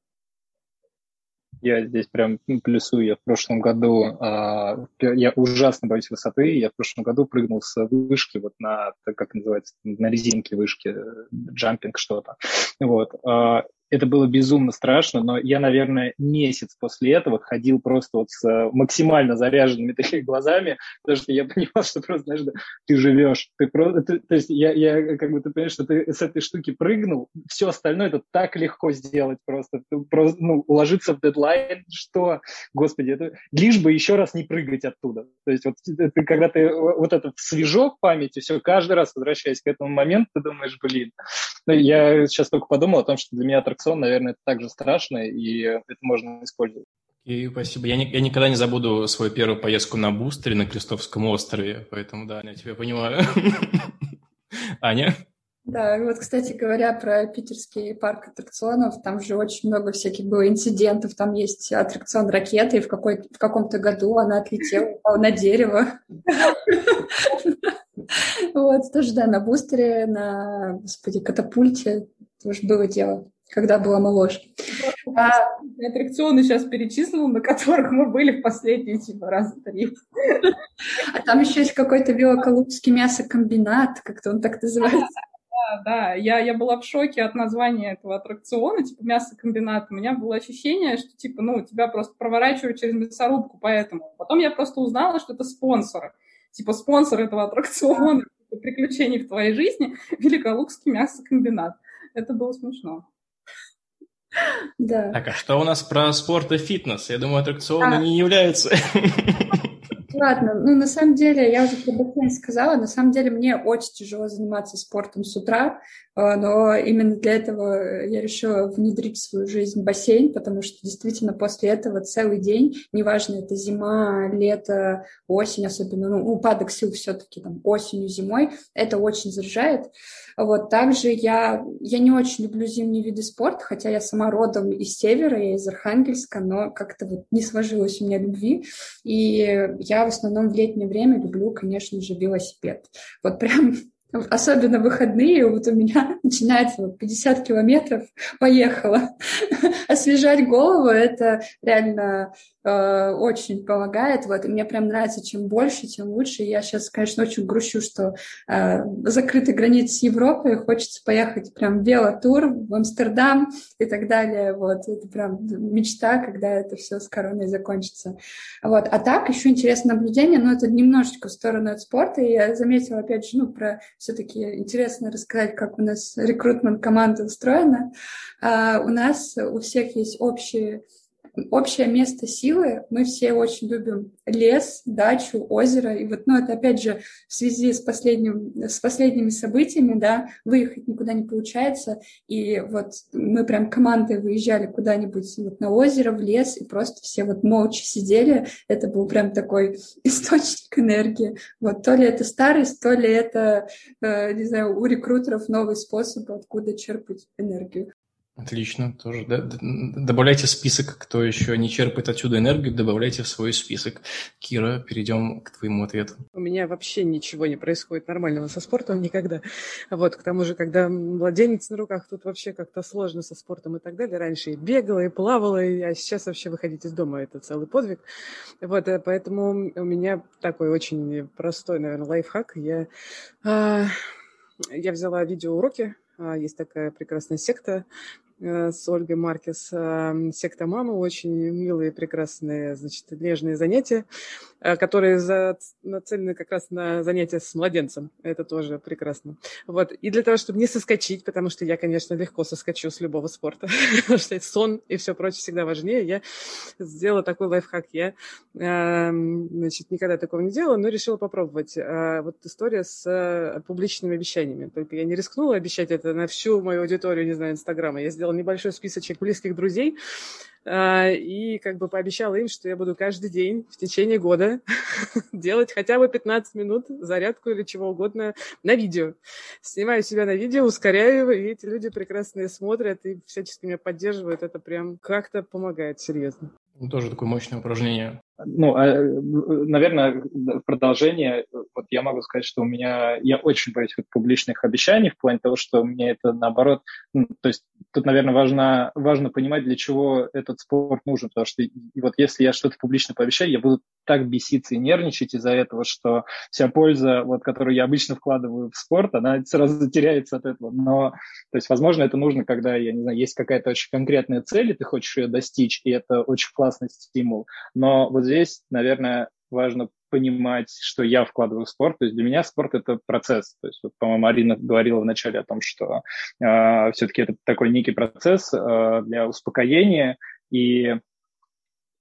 Я здесь прям плюсую. Я в прошлом году, а, я ужасно боюсь высоты. Я в прошлом году прыгнул с вышки вот на, как называется, на резинке вышки, джампинг что-то. Вот. А, это было безумно страшно, но я, наверное, месяц после этого ходил просто вот с э, максимально заряженными *laughs* такими глазами, потому что я понимал, что просто, знаешь, ты живешь. Ты просто, ты, то есть я, я как бы, ты понимаешь, что ты с этой штуки прыгнул, все остальное это так легко сделать просто. Ты просто, ну, уложиться в дедлайн, что, господи, это лишь бы еще раз не прыгать оттуда. То есть вот ты, когда ты вот этот свежок в памяти, все, каждый раз возвращаясь к этому моменту, ты думаешь, блин, ну, я сейчас только подумал о том, что для меня аттракцион, наверное, это также страшно, и это можно использовать. И спасибо. Я, не, я никогда не забуду свою первую поездку на бустере на Крестовском острове, поэтому да, я тебя понимаю. *laughs* Аня? Да, вот, кстати говоря, про питерский парк аттракционов, там же очень много всяких было инцидентов, там есть аттракцион ракеты, и в, какой, в каком-то году она отлетела, *laughs* упала на дерево. *laughs* Вот, тоже, да, на бустере, на, господи, катапульте тоже было дело, когда была моложе. А аттракционы сейчас перечислил, на которых мы были в последние типа раза три. А там еще есть какой-то белоколубский мясокомбинат, как-то он так называется. Да, да, я, я была в шоке от названия этого аттракциона, типа мясокомбинат. У меня было ощущение, что типа, ну, тебя просто проворачивают через мясорубку, поэтому. Потом я просто узнала, что это спонсоры типа спонсор этого аттракциона, типа, приключений в твоей жизни, Великолукский мясокомбинат. Это было смешно. Да. Так, а что у нас про спорт и фитнес? Я думаю, аттракционы а... не являются. *laughs* Ладно, ну на самом деле, я уже про бассейн сказала, на самом деле мне очень тяжело заниматься спортом с утра, а, но именно для этого я решила внедрить в свою жизнь бассейн, потому что действительно после этого целый день, неважно, это зима, лето, осень, особенно, ну, упадок сил все-таки там осенью, зимой, это очень заряжает. Вот, также я, я не очень люблю зимние виды спорта, хотя я сама родом из севера, я из Архангельска, но как-то вот не сложилось у меня любви, и я в основном в летнее время люблю, конечно же, велосипед. Вот прям особенно выходные, вот у меня *laughs* начинается вот 50 километров, поехала. *laughs* Освежать голову, это реально э, очень помогает. Вот, и мне прям нравится, чем больше, тем лучше. Я сейчас, конечно, очень грущу, что э, закрыты границы с Европой, хочется поехать прям в велотур в Амстердам и так далее. Вот, это прям мечта, когда это все с короной закончится. Вот. А так, еще интересное наблюдение, но это немножечко в сторону от спорта, и я заметила, опять же, ну, про все-таки интересно рассказать, как у нас рекрутмент команды устроена. А, у нас у всех есть общие общее место силы. Мы все очень любим лес, дачу, озеро. И вот, ну, это опять же в связи с, последним, с последними событиями, да, выехать никуда не получается. И вот мы прям командой выезжали куда-нибудь вот на озеро, в лес, и просто все вот молча сидели. Это был прям такой *laughs* источник энергии. Вот то ли это старость, то ли это, э, не знаю, у рекрутеров новый способ, откуда черпать энергию. Отлично, тоже. Да? Добавляйте список, кто еще не черпает отсюда энергию, добавляйте в свой список. Кира, перейдем к твоему ответу. У меня вообще ничего не происходит нормального со спортом никогда. Вот, к тому же, когда младенец на руках, тут вообще как-то сложно со спортом и так далее. Раньше и бегала, и плавала, и, а сейчас вообще выходить из дома – это целый подвиг. Вот, э, поэтому у меня такой очень простой, наверное, лайфхак. Я, а, я взяла видеоуроки а, есть такая прекрасная секта с Ольгой Маркес. Эм, секта мамы, очень милые, прекрасные, значит, нежные занятия, э, которые за, нацелены как раз на занятия с младенцем. Это тоже прекрасно. Вот. И для того, чтобы не соскочить, потому что я, конечно, легко соскочу с любого спорта, *laughs* потому что сон и все прочее всегда важнее, я сделала такой лайфхак. Я, эм, значит, никогда такого не делала, но решила попробовать. Э, вот история с публичными обещаниями. Только я не рискнула обещать это на всю мою аудиторию, не знаю, Инстаграма. Я сделала сделала небольшой списочек близких друзей а, и как бы пообещала им, что я буду каждый день в течение года *laughs* делать хотя бы 15 минут зарядку или чего угодно на видео. Снимаю себя на видео, ускоряю его, и эти люди прекрасные смотрят и всячески меня поддерживают. Это прям как-то помогает, серьезно. Ну, тоже такое мощное упражнение. Ну, а, наверное, в продолжение, вот я могу сказать, что у меня, я очень боюсь вот публичных обещаний в плане того, что мне это наоборот, ну, то есть тут, наверное, важно, важно понимать, для чего этот спорт нужен, потому что и вот если я что-то публично пообещаю, я буду так беситься и нервничать из-за этого, что вся польза, вот, которую я обычно вкладываю в спорт, она сразу теряется от этого. Но, то есть, возможно, это нужно, когда, я не знаю, есть какая-то очень конкретная цель, и ты хочешь ее достичь, и это очень классный стимул. Но вот здесь, наверное, важно понимать, что я вкладываю в спорт. То есть для меня спорт это процесс. То есть, вот, по-моему, Марина говорила вначале о том, что э, все-таки это такой некий процесс э, для успокоения. И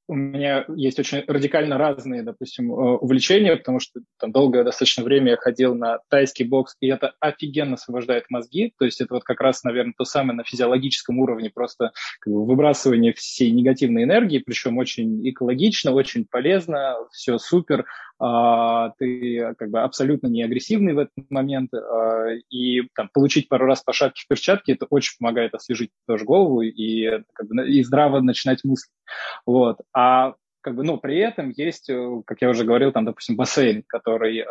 у меня есть очень радикально разные, допустим, э, увлечения, потому что там долгое достаточно время я ходил на тайский бокс, и это офигенно освобождает мозги. То есть это вот как раз, наверное, то самое на физиологическом уровне просто как бы, выбрасывание всей негативной энергии, причем очень экологично, очень полезно, все супер. А, ты как бы абсолютно не агрессивный в этот момент, а, и там, получить пару раз по шапке в перчатке, это очень помогает освежить тоже голову и, как бы, и здраво начинать мыслить. Вот. А как бы, ну, при этом есть, э, как я уже говорил, там, допустим, бассейн, который э,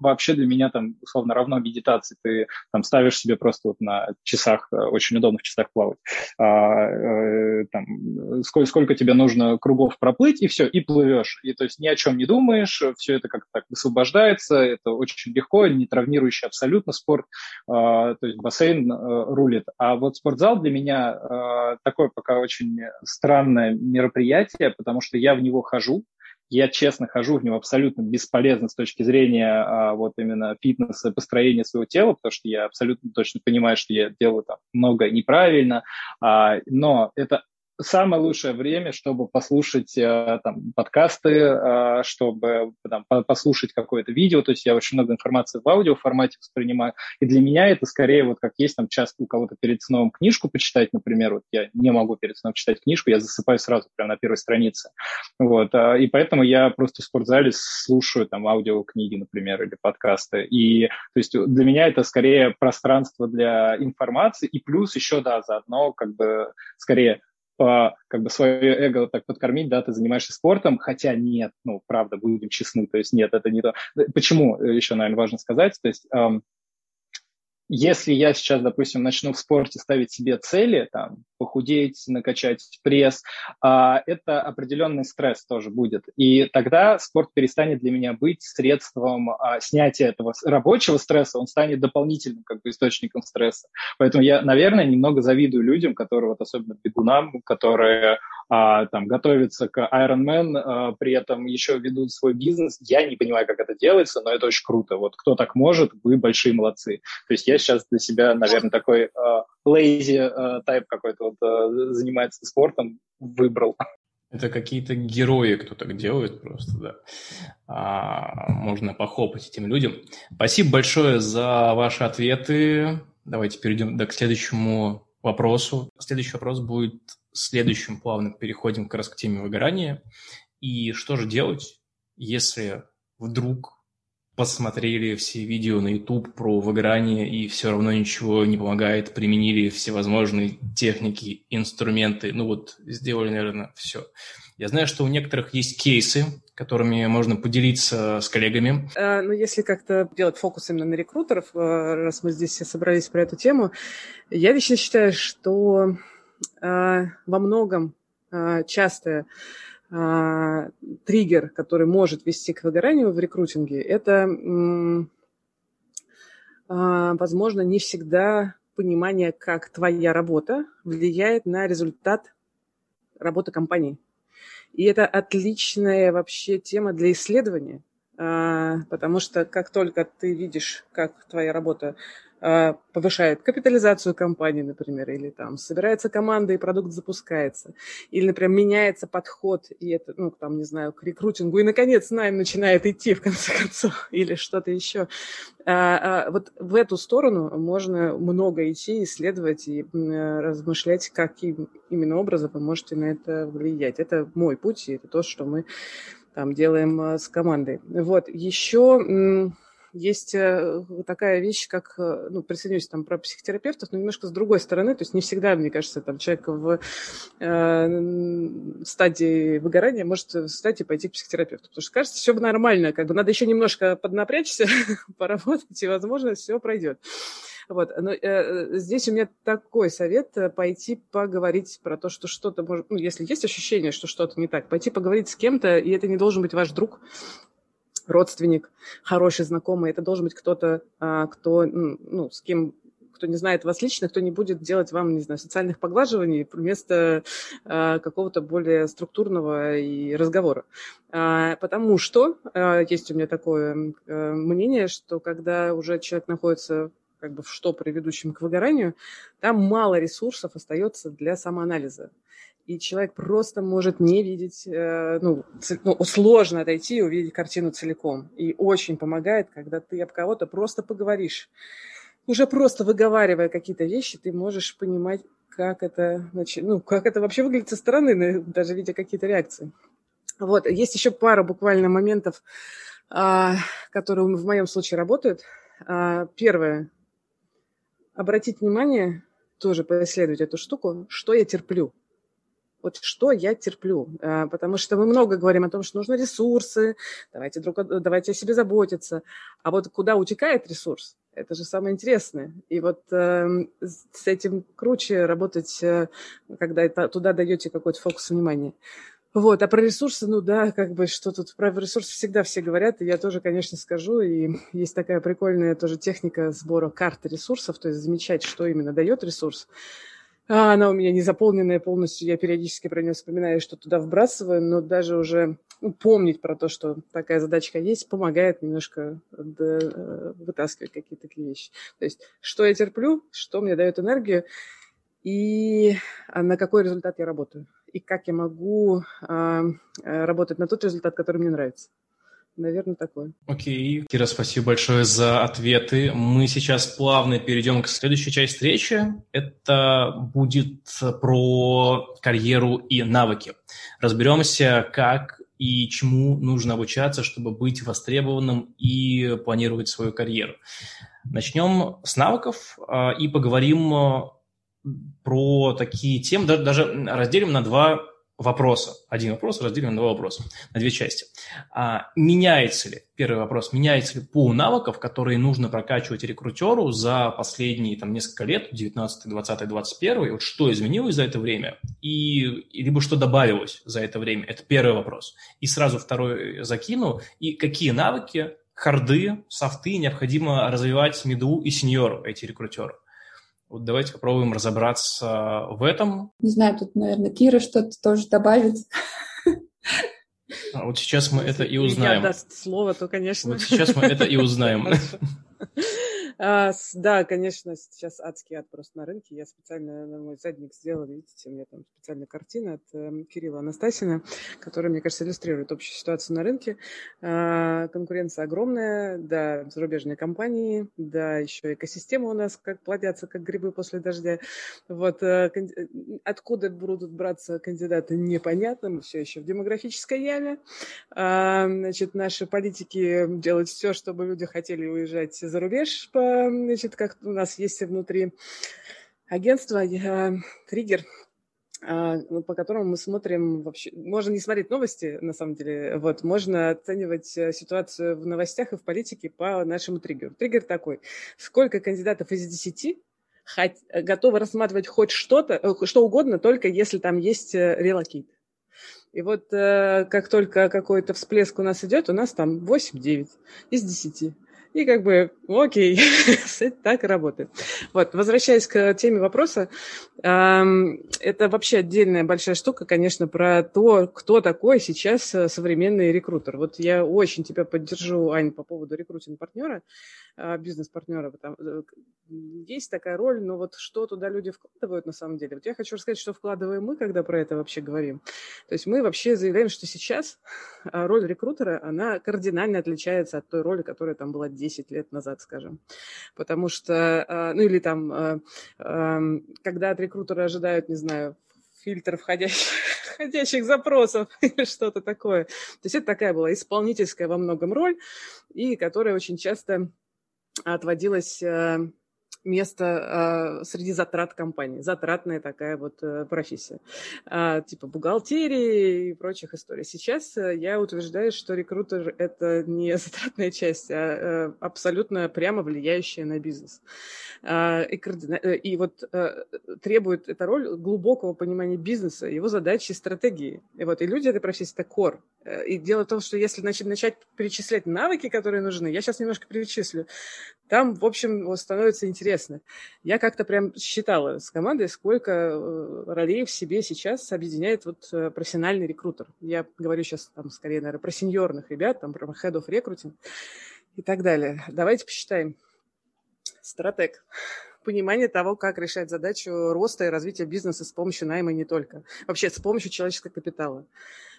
вообще для меня там условно равно медитации. Ты там ставишь себе просто вот на часах, э, очень удобно в часах плавать, а, э, там, сколько, сколько тебе нужно кругов проплыть, и все, и плывешь. И то есть ни о чем не думаешь, все это как-то так высвобождается, это очень легко, не травмирующий абсолютно спорт, э, то есть бассейн э, рулит. А вот спортзал для меня э, такое пока очень странное мероприятие, потому что я в него хожу. Я честно хожу в него абсолютно бесполезно с точки зрения а, вот именно фитнеса, построения своего тела, потому что я абсолютно точно понимаю, что я делаю там много неправильно, а, но это самое лучшее время, чтобы послушать э, там, подкасты, э, чтобы там, послушать какое-то видео. То есть я очень много информации в аудио формате воспринимаю. И для меня это скорее вот как есть там часто у кого-то перед сном книжку почитать, например. Вот я не могу перед сном читать книжку, я засыпаю сразу прямо на первой странице. Вот. Э, и поэтому я просто в спортзале слушаю там аудиокниги, например, или подкасты. И то есть для меня это скорее пространство для информации. И плюс еще, да, заодно как бы скорее по, как бы свое эго так подкормить, да, ты занимаешься спортом, хотя нет, ну, правда, будем честны, то есть нет, это не то. Почему, э, еще, наверное, важно сказать, то есть если я сейчас, допустим, начну в спорте ставить себе цели, там, похудеть, накачать пресс, а, это определенный стресс тоже будет. И тогда спорт перестанет для меня быть средством а, снятия этого рабочего стресса, он станет дополнительным как бы источником стресса. Поэтому я, наверное, немного завидую людям, которые, вот особенно бегунам, которые а, там готовятся к Ironman, а, при этом еще ведут свой бизнес. Я не понимаю, как это делается, но это очень круто. Вот кто так может, вы большие молодцы. То есть я сейчас для себя, наверное, такой а, lazy а, type какой-то вот а, занимается спортом выбрал. Это какие-то герои, кто так делает просто, да. А, можно похлопать этим людям. Спасибо большое за ваши ответы. Давайте перейдем к следующему вопросу. Следующий вопрос будет следующим плавно переходим как раз к теме выгорания. И что же делать, если вдруг посмотрели все видео на YouTube про выгорание и все равно ничего не помогает, применили всевозможные техники, инструменты, ну вот сделали, наверное, все. Я знаю, что у некоторых есть кейсы, которыми можно поделиться с коллегами. А, ну, если как-то делать фокус именно на рекрутеров, э, раз мы здесь все собрались про эту тему, я лично считаю, что а, во многом а, часто а, триггер, который может вести к выгоранию в рекрутинге, это, возможно, не всегда понимание, как твоя работа влияет на результат работы компании. И это отличная вообще тема для исследования, потому что как только ты видишь, как твоя работа а, повышает капитализацию компании, например, или там собирается команда и продукт запускается, или, например, меняется подход, и это, ну, там, не знаю, к рекрутингу, и, наконец, найм начинает идти, в конце *laughs* концов, или что-то еще. А, а, вот в эту сторону можно много идти, исследовать и размышлять, каким именно образом вы можете на это влиять. Это мой путь, и это то, что мы там делаем с командой. Вот, еще есть э, такая вещь, как, э, ну, присоединюсь там про психотерапевтов, но немножко с другой стороны, то есть не всегда, мне кажется, там человек в э, стадии выгорания может, кстати, пойти к психотерапевту, потому что кажется, все нормально, как бы надо еще немножко поднапрячься, *laughs* поработать, и, возможно, все пройдет. Вот. Но э, здесь у меня такой совет э, пойти поговорить про то, что что-то может... Ну, если есть ощущение, что что-то не так, пойти поговорить с кем-то, и это не должен быть ваш друг, родственник, хороший знакомый. Это должен быть кто-то, а, кто, ну, с кем кто не знает вас лично, кто не будет делать вам, не знаю, социальных поглаживаний вместо э, какого-то более структурного и разговора. А, потому что есть у меня такое э, мнение, что когда уже человек находится как бы в штопоре, ведущем к выгоранию, там мало ресурсов остается для самоанализа и человек просто может не видеть, э, ну, ну, сложно отойти и увидеть картину целиком. И очень помогает, когда ты об кого-то просто поговоришь. Уже просто выговаривая какие-то вещи, ты можешь понимать, как это, ну, как это вообще выглядит со стороны, даже видя какие-то реакции. Вот, есть еще пара буквально моментов, а, которые в моем случае работают. А, первое. Обратить внимание, тоже поисследовать эту штуку, что я терплю вот что я терплю. А, потому что мы много говорим о том, что нужны ресурсы, давайте, друг, давайте о себе заботиться. А вот куда утекает ресурс, это же самое интересное. И вот э, с этим круче работать, э, когда это, туда даете какой-то фокус внимания. Вот, а про ресурсы, ну да, как бы, что тут про ресурсы всегда все говорят, и я тоже, конечно, скажу, и есть такая прикольная тоже техника сбора карты ресурсов, то есть замечать, что именно дает ресурс. А она у меня не заполненная полностью, я периодически про нее вспоминаю, что туда вбрасываю, но даже уже ну, помнить про то, что такая задачка есть, помогает немножко да, э, вытаскивать какие-то такие вещи. То есть, что я терплю, что мне дает энергию, и а, на какой результат я работаю, и как я могу а, э, работать на тот результат, который мне нравится. Наверное, такое. Окей. Кира, спасибо большое за ответы. Мы сейчас плавно перейдем к следующей части встречи. Это будет про карьеру и навыки. Разберемся, как и чему нужно обучаться, чтобы быть востребованным и планировать свою карьеру. Начнем с навыков а, и поговорим а, про такие темы, даже разделим на два вопроса. Один вопрос разделим на два вопроса, на две части. А, меняется ли, первый вопрос, меняется ли пул навыков, которые нужно прокачивать рекрутеру за последние там, несколько лет, 19, 20, 21, вот что изменилось за это время, и, либо что добавилось за это время, это первый вопрос. И сразу второй закину, и какие навыки, харды, софты необходимо развивать меду и сеньору, эти рекрутеры. Вот давайте попробуем разобраться в этом. Не знаю, тут, наверное, Кира что-то тоже добавит. А вот сейчас мы это и узнаем. Я даст слово, то, конечно. Вот сейчас мы это и узнаем. *laughs* А, да, конечно, сейчас адский ад просто на рынке. Я специально на мой задник сделала, видите, у меня там специальная картина от э, Кирилла Анастасина, которая, мне кажется, иллюстрирует общую ситуацию на рынке. А, конкуренция огромная, да, зарубежные компании, да, еще экосистема у нас как плодятся, как грибы после дождя. Вот э, э, откуда будут браться кандидаты, непонятно, мы все еще в демографической яме. А, значит, наши политики делают все, чтобы люди хотели уезжать за рубеж по значит, как у нас есть внутри агентства э, триггер, э, по которому мы смотрим вообще, можно не смотреть новости, на самом деле, вот, можно оценивать э, ситуацию в новостях и в политике по нашему триггеру. Триггер такой, сколько кандидатов из десяти хоть, готовы рассматривать хоть что-то, что угодно, только если там есть релокит. И вот как только какой-то всплеск у нас идет, у нас там 8-9 из 10. И как бы, окей, *laughs* так и работает. Вот, возвращаясь к теме вопроса, это вообще отдельная большая штука, конечно, про то, кто такой сейчас э, современный рекрутер. Вот я очень тебя поддержу, Ань, по поводу рекрутинг-партнера. А, бизнес-партнера. Э, есть такая роль, но вот что туда люди вкладывают на самом деле? Вот я хочу рассказать, что вкладываем мы, когда про это вообще говорим. То есть мы вообще заявляем, что сейчас а, роль рекрутера, она кардинально отличается от той роли, которая там была 10 лет назад, скажем. Потому что, а, ну или там, когда от рекрутера ожидают, не знаю, фильтр входящих, *laughs* входящих запросов *laughs* или что-то такое. То есть это такая была исполнительская во многом роль, и которая очень часто отводилась э, место э, среди затрат компании. Затратная такая вот э, профессия. Э, типа бухгалтерии и прочих историй. Сейчас э, я утверждаю, что рекрутер – это не *laughs* затратная часть, а э, абсолютно прямо влияющая на бизнес. Э, и, координа... И вот э, требует эта роль глубокого понимания бизнеса, его задачи стратегии. И вот и люди этой профессии – это кор. Э, и дело в том, что если начать, начать перечислять навыки, которые нужны, я сейчас немножко перечислю, там, в общем, становится интересно. Я как-то прям считала с командой, сколько э, ролей в себе сейчас объединяет вот э, профессиональный рекрутер. Я говорю сейчас там скорее, наверное, про сеньорных ребят, там про head of recruiting и так далее. Давайте посчитаем. Стратег понимание того, как решать задачу роста и развития бизнеса с помощью найма не только. Вообще с помощью человеческого капитала.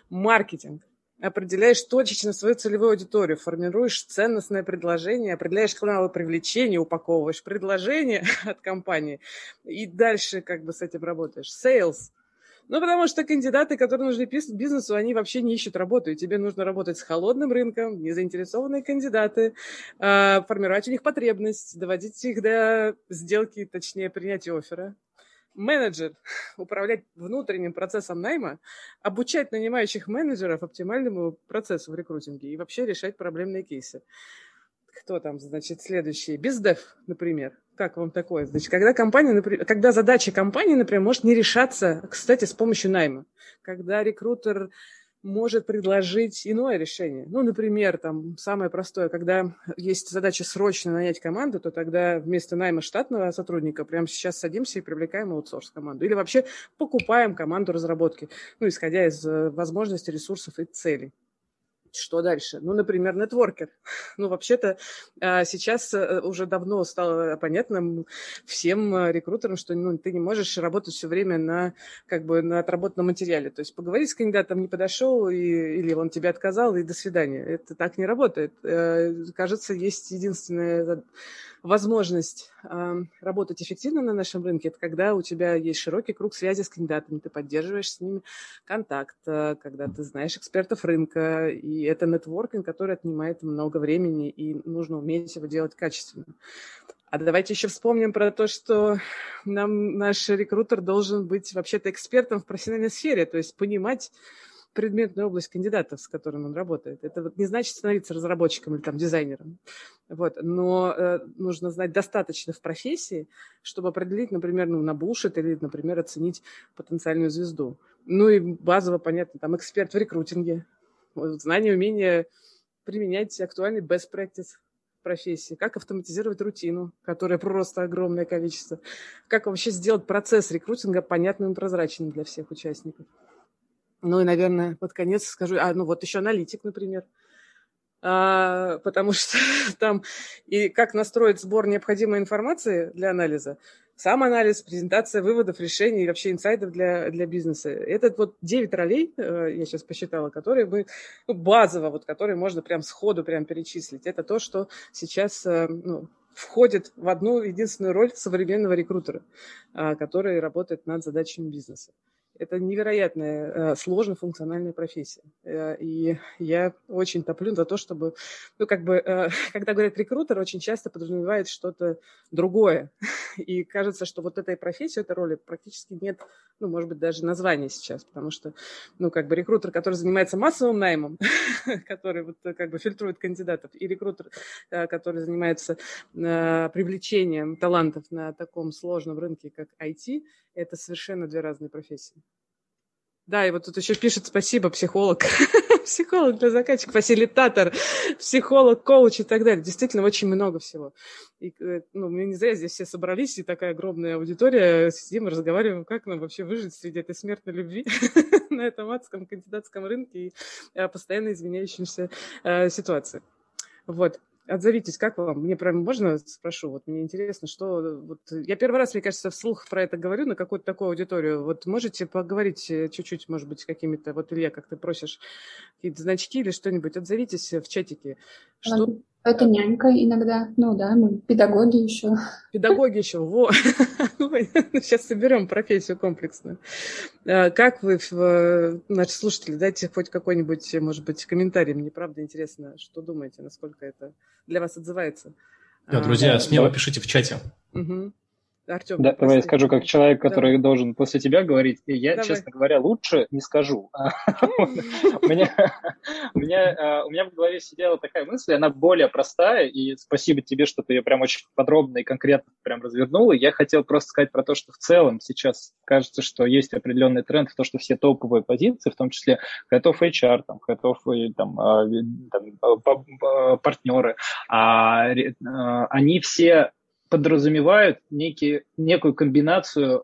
Маркетинг определяешь точечно свою целевую аудиторию, формируешь ценностное предложение, определяешь каналы привлечения, упаковываешь предложение *laughs* от компании и дальше как бы с этим работаешь. Sales. Ну, потому что кандидаты, которые нужны бизнесу, они вообще не ищут работу, и тебе нужно работать с холодным рынком, незаинтересованные кандидаты, а, формировать у них потребность, доводить их до сделки, точнее, принятия оффера менеджер *laughs* управлять внутренним процессом найма, обучать нанимающих менеджеров оптимальному процессу в рекрутинге и вообще решать проблемные кейсы. Кто там, значит, следующий? Бездев, например. Как вам такое? Значит, когда компания, например, когда задача компании, например, может не решаться, кстати, с помощью найма. Когда рекрутер может предложить иное решение. Ну, например, там самое простое, когда есть задача срочно нанять команду, то тогда вместо найма штатного сотрудника прямо сейчас садимся и привлекаем аутсорс команду. Или вообще покупаем команду разработки, ну, исходя из э, возможностей, ресурсов и целей. Что дальше? Ну, например, нетворкер. *laughs* Ну, вообще-то а, сейчас э, уже давно стало понятным всем э, рекрутерам, что ну, ты не можешь работать все время на, как бы, на отработанном материале. То есть поговорить с кандидатом не подошел, и, или он тебе отказал, и до свидания. Это так не работает. Э, кажется, есть единственная возможность э, работать эффективно на нашем рынке, это когда у тебя есть широкий круг связи с кандидатами, ты поддерживаешь с ними контакт, э, когда ты знаешь экспертов рынка, и это нетворкинг, который отнимает много времени, и нужно уметь его делать качественно. А давайте еще вспомним про то, что нам наш рекрутер должен быть вообще-то экспертом в профессиональной сфере, то есть понимать, предметную область кандидатов, с которым он работает. Это вот не значит становиться разработчиком или там дизайнером. Вот. Но э, нужно знать достаточно в профессии, чтобы определить, например, ну, на или, например, оценить потенциальную звезду. Ну и базово, понятно, там эксперт в рекрутинге, вот, знание, умение применять актуальный best practice профессии, как автоматизировать рутину, которая просто огромное количество, как вообще сделать процесс рекрутинга понятным и прозрачным для всех участников. Ну и, наверное, под конец скажу, а, ну вот еще аналитик, например, а, потому *laughs* что там и как настроить сбор необходимой информации для анализа, сам анализ, презентация выводов, решений и вообще инсайдов для, для бизнеса. Это вот 9 ролей, э, я сейчас посчитала, которые мы, ну, базово, вот, которые можно прям сходу прям перечислить. Это то, что сейчас э, ну, входит в одну единственную роль современного рекрутера, а, который работает над задачами бизнеса. Это невероятная, э, сложная функциональная профессия. Э, и я очень топлю за то, чтобы, ну, как бы, э, *laughs* когда говорят рекрутер, очень часто подразумевает что-то другое. *laughs* И кажется, что вот этой профессии, этой роли практически нет, ну, может быть, даже названия сейчас, потому что, ну, как бы рекрутер, который занимается массовым наймом, *laughs* который вот как бы фильтрует кандидатов, и рекрутер, который занимается привлечением талантов на таком сложном рынке, как IT, это совершенно две разные профессии. Да, и вот тут еще пишет спасибо, психолог. *laughs* психолог для заказчика, фасилитатор, психолог, коуч и так далее. Действительно, очень много всего. И, э, ну, мы не зря здесь все собрались, и такая огромная аудитория, сидим и разговариваем, как нам вообще выжить среди этой смертной любви *laughs* на этом адском кандидатском рынке и э, постоянно изменяющейся э, ситуации. Вот. Отзовитесь, как вам? Мне прям можно спрошу? Вот мне интересно, что... Вот, я первый раз, мне кажется, вслух про это говорю на какую-то такую аудиторию. Вот можете поговорить э, чуть-чуть, может быть, какими-то... Вот, Илья, как ты просишь, какие-то значки или что-нибудь? Отзовитесь в чатике. Что... Это нянька иногда. Ну да, мы педагоги еще. Педагоги еще, во. *laughs* Сейчас соберем профессию комплексную. А, как вы, наши слушатели, дайте хоть какой-нибудь, может быть, комментарий. Мне правда интересно, что думаете, насколько это для вас отзывается. Да, друзья, а, смело пишите в чате. Угу. Артем, да, давай я скажу, как человек, который давай. должен после тебя говорить. И я, давай. честно говоря, лучше не скажу. *laughs* У меня у меня в голове сидела такая мысль, она более простая, и спасибо тебе, что ты ее прям очень подробно и конкретно прям развернула. Я хотел просто сказать про то, что в целом сейчас кажется, что есть определенный тренд в то, что все топовые позиции, в том числе Head of HR, там, Head of там, а, там, партнеры, а, а, они все подразумевают некие, некую комбинацию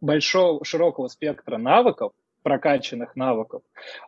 большого, широкого спектра навыков, прокачанных навыков,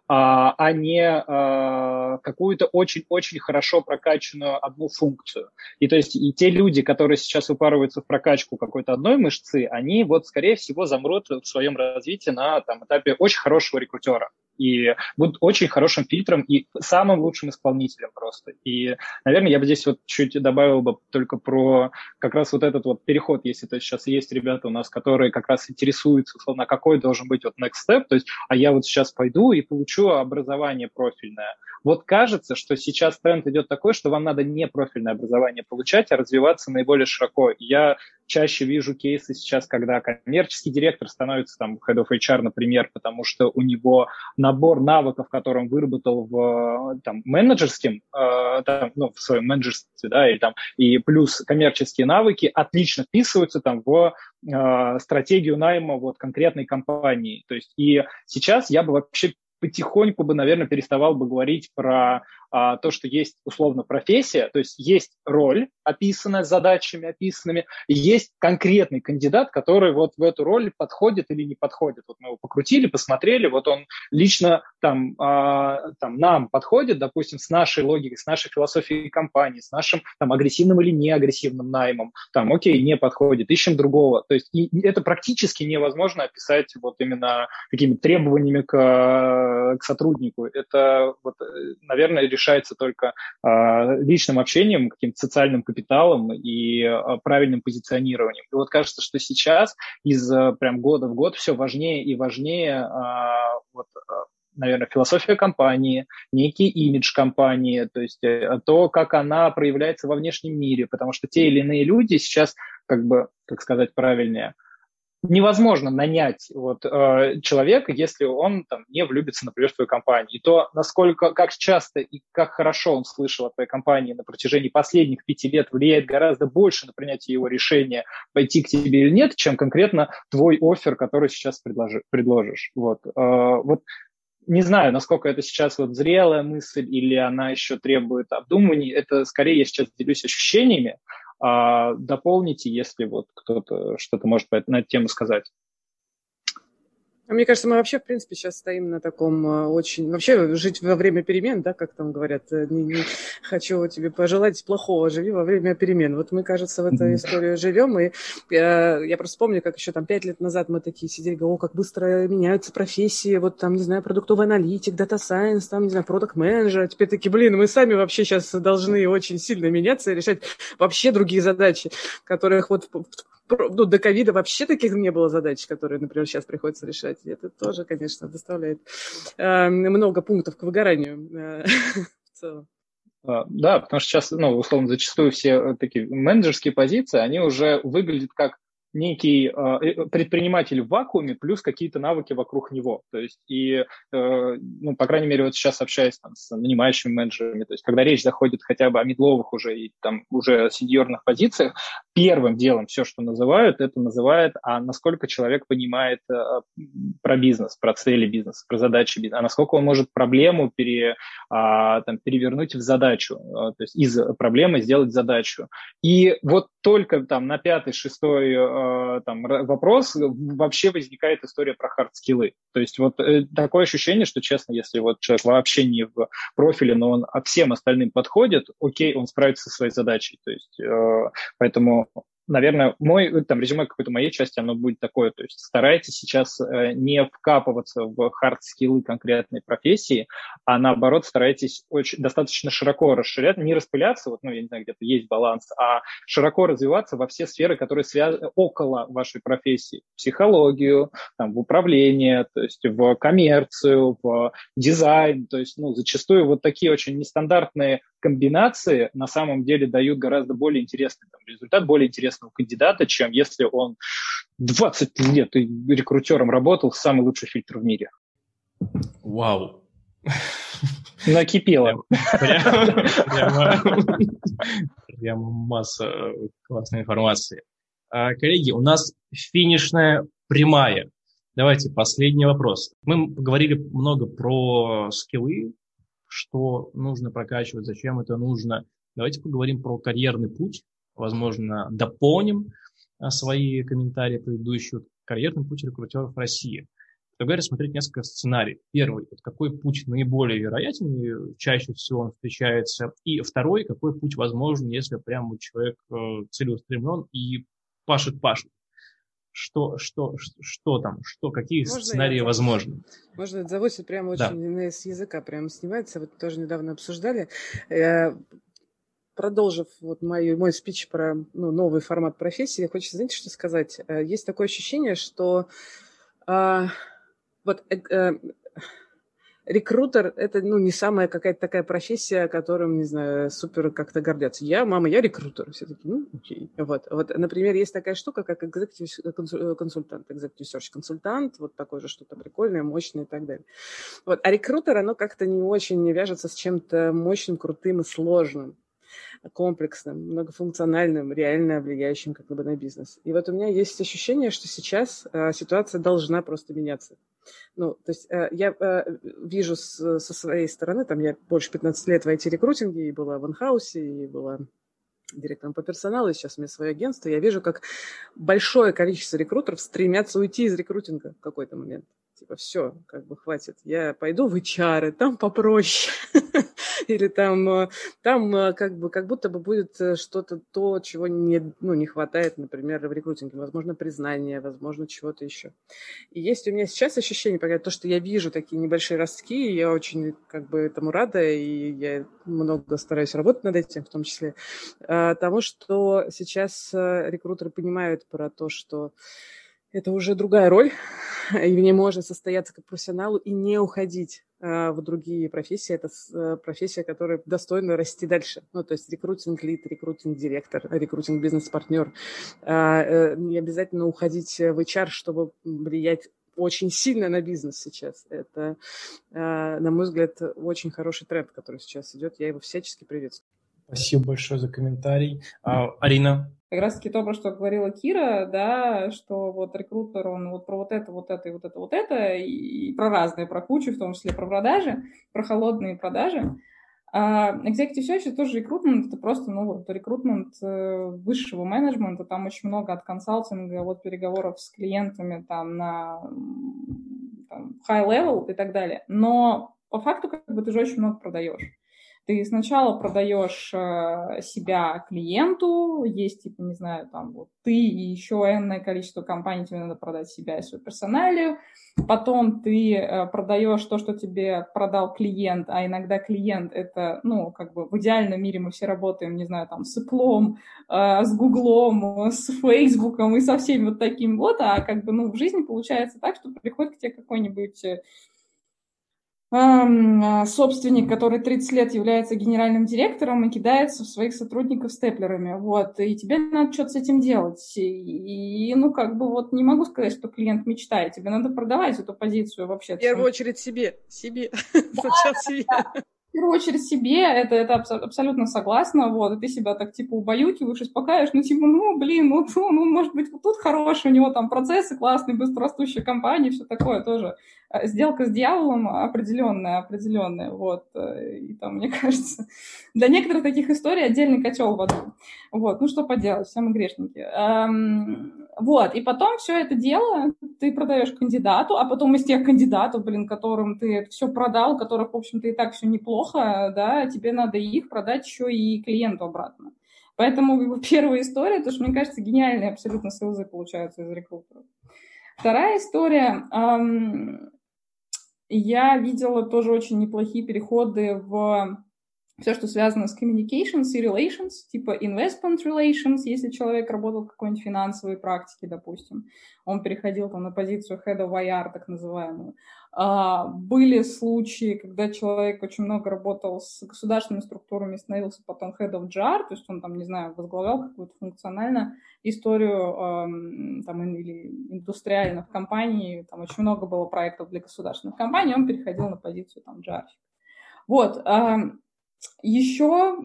а, а не а, какую-то очень-очень хорошо прокачанную одну функцию. И то есть и те люди, которые сейчас упарываются в прокачку какой-то одной мышцы, они вот, скорее всего, замрут в своем развитии на там, этапе очень хорошего рекрутера и будут очень хорошим фильтром и самым лучшим исполнителем просто. И, наверное, я бы здесь вот чуть добавил бы только про как раз вот этот вот переход, если то сейчас есть ребята у нас, которые как раз интересуются, условно, какой должен быть вот next step, то есть, а я вот сейчас пойду и получу образование профильное. Вот кажется, что сейчас тренд идет такой, что вам надо не профильное образование получать, а развиваться наиболее широко. Я чаще вижу кейсы сейчас, когда коммерческий директор становится там head of HR, например, потому что у него набор навыков, который он выработал в там, менеджерским, э, там, ну, в своем менеджерстве, да, и, там, и плюс коммерческие навыки отлично вписываются там в э, стратегию найма вот конкретной компании. То есть и сейчас я бы вообще потихоньку бы, наверное, переставал бы говорить про а, то, что есть условно профессия, то есть есть роль, описанная задачами описанными, есть конкретный кандидат, который вот в эту роль подходит или не подходит. Вот мы его покрутили, посмотрели, вот он лично там, а, там нам подходит, допустим, с нашей логикой, с нашей философией компании, с нашим там агрессивным или неагрессивным наймом, там, окей, не подходит, ищем другого. То есть и это практически невозможно описать вот именно такими требованиями к, к сотруднику. Это вот, наверное, решается только э, личным общением, каким-то социальным капиталом и э, правильным позиционированием. И вот кажется, что сейчас из э, прям года в год все важнее и важнее э, вот, наверное, философия компании, некий имидж компании, то есть то, как она проявляется во внешнем мире, потому что те или иные люди сейчас, как бы, как сказать правильнее, невозможно нанять вот, э, человека, если он там, не влюбится, например, в твою компанию. И то, насколько, как часто и как хорошо он слышал о твоей компании на протяжении последних пяти лет, влияет гораздо больше на принятие его решения, пойти к тебе или нет, чем конкретно твой офер, который сейчас предложи, предложишь. Вот. Э, вот не знаю, насколько это сейчас вот зрелая мысль или она еще требует обдумывания. Это скорее я сейчас делюсь ощущениями, дополните, если вот кто-то что-то может на эту тему сказать. А мне кажется, мы вообще, в принципе, сейчас стоим на таком э, очень... Вообще жить во время перемен, да, как там говорят, э, не, не хочу тебе пожелать плохого, живи во время перемен. Вот мы, кажется, в этой истории живем, и я, я просто помню, как еще там пять лет назад мы такие сидели, о, как быстро меняются профессии, вот там, не знаю, продуктовый аналитик, data science, там, не знаю, продукт-менеджер. А теперь такие, блин, мы сами вообще сейчас должны очень сильно меняться и решать вообще другие задачи, которых вот ну, до ковида вообще таких не было задач, которые, например, сейчас приходится решать. И это тоже, конечно, доставляет э, много пунктов к выгоранию э, *laughs* в целом. А, да, потому что сейчас, ну, условно, зачастую все такие менеджерские позиции, они уже выглядят как некий а, э, предприниматель в вакууме плюс какие-то навыки вокруг него. То есть и, э, ну, по крайней мере, вот сейчас общаюсь там, с нанимающими менеджерами, то есть когда речь заходит хотя бы о медловых уже и там уже сеньорных позициях, первым делом все, что называют, это называют, а насколько человек понимает э, про бизнес, про цели бизнеса, про задачи бизнеса, а насколько он может проблему пере, а, там, перевернуть в задачу, а, то есть из проблемы сделать задачу. И вот только там на пятый, шестой э, там, вопрос вообще возникает история про хардскиллы. То есть вот э, такое ощущение, что, честно, если вот человек вообще не в профиле, но он всем остальным подходит, окей, он справится со своей задачей. То есть э, поэтому наверное, мой там резюме какой-то моей части, оно будет такое, то есть старайтесь сейчас э, не вкапываться в хард-скиллы конкретной профессии, а наоборот старайтесь очень, достаточно широко расширять, не распыляться, вот, ну, я не знаю, где-то есть баланс, а широко развиваться во все сферы, которые связаны около вашей профессии. Психологию, там, в управление, то есть в коммерцию, в дизайн, то есть, ну, зачастую вот такие очень нестандартные комбинации на самом деле дают гораздо более интересный там, результат, более интересного кандидата, чем если он 20 лет рекрутером работал, самый лучший фильтр в мире. Вау. Накипело. Прямо масса классной информации. А, коллеги, у нас финишная прямая. Давайте последний вопрос. Мы поговорили много про скиллы, что нужно прокачивать, зачем это нужно. Давайте поговорим про карьерный путь, возможно, дополним а, свои комментарии предыдущие. Карьерный путь рекрутеров России. Предлагаю рассмотреть несколько сценариев. Первый, вот какой путь наиболее вероятен, чаще всего он встречается. И второй, какой путь возможен, если прям человек э, целеустремлен и пашет-пашет что, что, что там, что, какие Можно сценарии возможны. Можно это заводить прямо очень да. с языка прямо снимается. Вот тоже недавно обсуждали. Я, продолжив вот мою, мой спич про ну, новый формат профессии, хочется, знаете, что сказать? Э, есть такое ощущение, что а, вот э, рекрутер – это ну, не самая какая-то такая профессия, которым, не знаю, супер как-то гордятся. Я, мама, я рекрутер. Все таки ну, окей. Вот. вот, например, есть такая штука, как executive консультант, executive search консультант, вот такое же что-то прикольное, мощное и так далее. Вот. А рекрутер, оно как-то не очень не вяжется с чем-то мощным, крутым и сложным комплексным, многофункциональным, реально влияющим как бы на бизнес. И вот у меня есть ощущение, что сейчас э, ситуация должна просто меняться. Ну, то есть э, я э, вижу с, со своей стороны, там я больше 15 лет в IT-рекрутинге, и была в инхаусе, и была директором по персоналу, и сейчас у меня свое агентство, я вижу, как большое количество рекрутеров стремятся уйти из рекрутинга в какой-то момент. Типа, все, как бы хватит. Я пойду в HR, там попроще. *laughs* Или там, э, там э, как бы, как будто бы будет э, что-то то, чего не, ну, не хватает, например, в рекрутинге. Возможно, признание, возможно, чего-то еще. И есть у меня сейчас ощущение, пока то, что я вижу такие небольшие ростки, я очень как бы этому рада, и я много стараюсь работать над этим, в том числе, тому, что сейчас рекрутеры понимают про то, что это уже другая роль, *laughs* ней можно состояться как профессионалу и не уходить э, в другие профессии. Это э, профессия, которая достойна расти дальше. Ну, то есть рекрутинг-лид, рекрутинг-директор, рекрутинг-бизнес-партнер. Э, не обязательно уходить в HR, чтобы влиять очень сильно на бизнес сейчас. Это, на мой взгляд, очень хороший тренд, который сейчас идет. Я его всячески приветствую. Спасибо большое за комментарий. А, Арина? Как раз таки то, про что говорила Кира, да, что вот рекрутер, он вот про вот это, вот это и вот это, вот это, и, про разные, про кучу, в том числе про продажи, про холодные продажи. А Executive Search это тоже рекрутмент, это просто, ну, вот, рекрутмент э, высшего менеджмента, там очень много от консалтинга, от переговоров с клиентами там на там, high level и так далее. Но по факту как бы ты же очень много продаешь. Ты сначала продаешь э, себя клиенту, есть, типа, не знаю, там, вот ты и еще энное количество компаний, тебе надо продать себя и свою персоналию. Потом ты э, продаешь то, что тебе продал клиент, а иногда клиент это, ну, как бы в идеальном мире мы все работаем, не знаю, там, с Apple, э, с Гуглом, с Фейсбуком и со всеми вот таким вот, а как бы, ну, в жизни получается так, что приходит к тебе какой-нибудь собственник, который 30 лет является генеральным директором и кидается в своих сотрудников степлерами. Вот, и тебе надо что-то с этим делать. И, и, ну, как бы вот не могу сказать, что клиент мечтает. Тебе надо продавать эту позицию вообще. В первую очередь себе. Себе. *laughs* Сначала себе первую очередь себе, это, это абсолютно согласна, вот, и ты себя так, типа, убаюкиваешь, успокаиваешь, ну, типа, ну, блин, ну, ну, *laughs* ну может быть, вот тут хороший, у него там процессы классные, быстрорастущая компания, все такое тоже. А, сделка с дьяволом определенная, определенная, вот, э, и там, мне *laughs* кажется, для некоторых таких историй отдельный котел в воду, вот, ну, что поделать, все мы грешники. Вот, и потом все это дело ты продаешь кандидату, а потом из тех кандидатов, блин, которым ты все продал, которых, в общем-то, и так все неплохо, да, тебе надо их продать еще и клиенту обратно. Поэтому *laughs* первая история, то, что, мне кажется, гениальные абсолютно селзы получаются из рекрутеров. Вторая история. Эм, я видела тоже очень неплохие переходы в все, что связано с communications и relations, типа investment relations, если человек работал в какой-нибудь финансовой практике, допустим, он переходил там на позицию head of IR, так называемую. А, были случаи, когда человек очень много работал с государственными структурами, становился потом head of JAR, то есть он там, не знаю, возглавлял какую-то функционально историю там, или индустриально в компании, там очень много было проектов для государственных компаний, он переходил на позицию там JAR. Вот, еще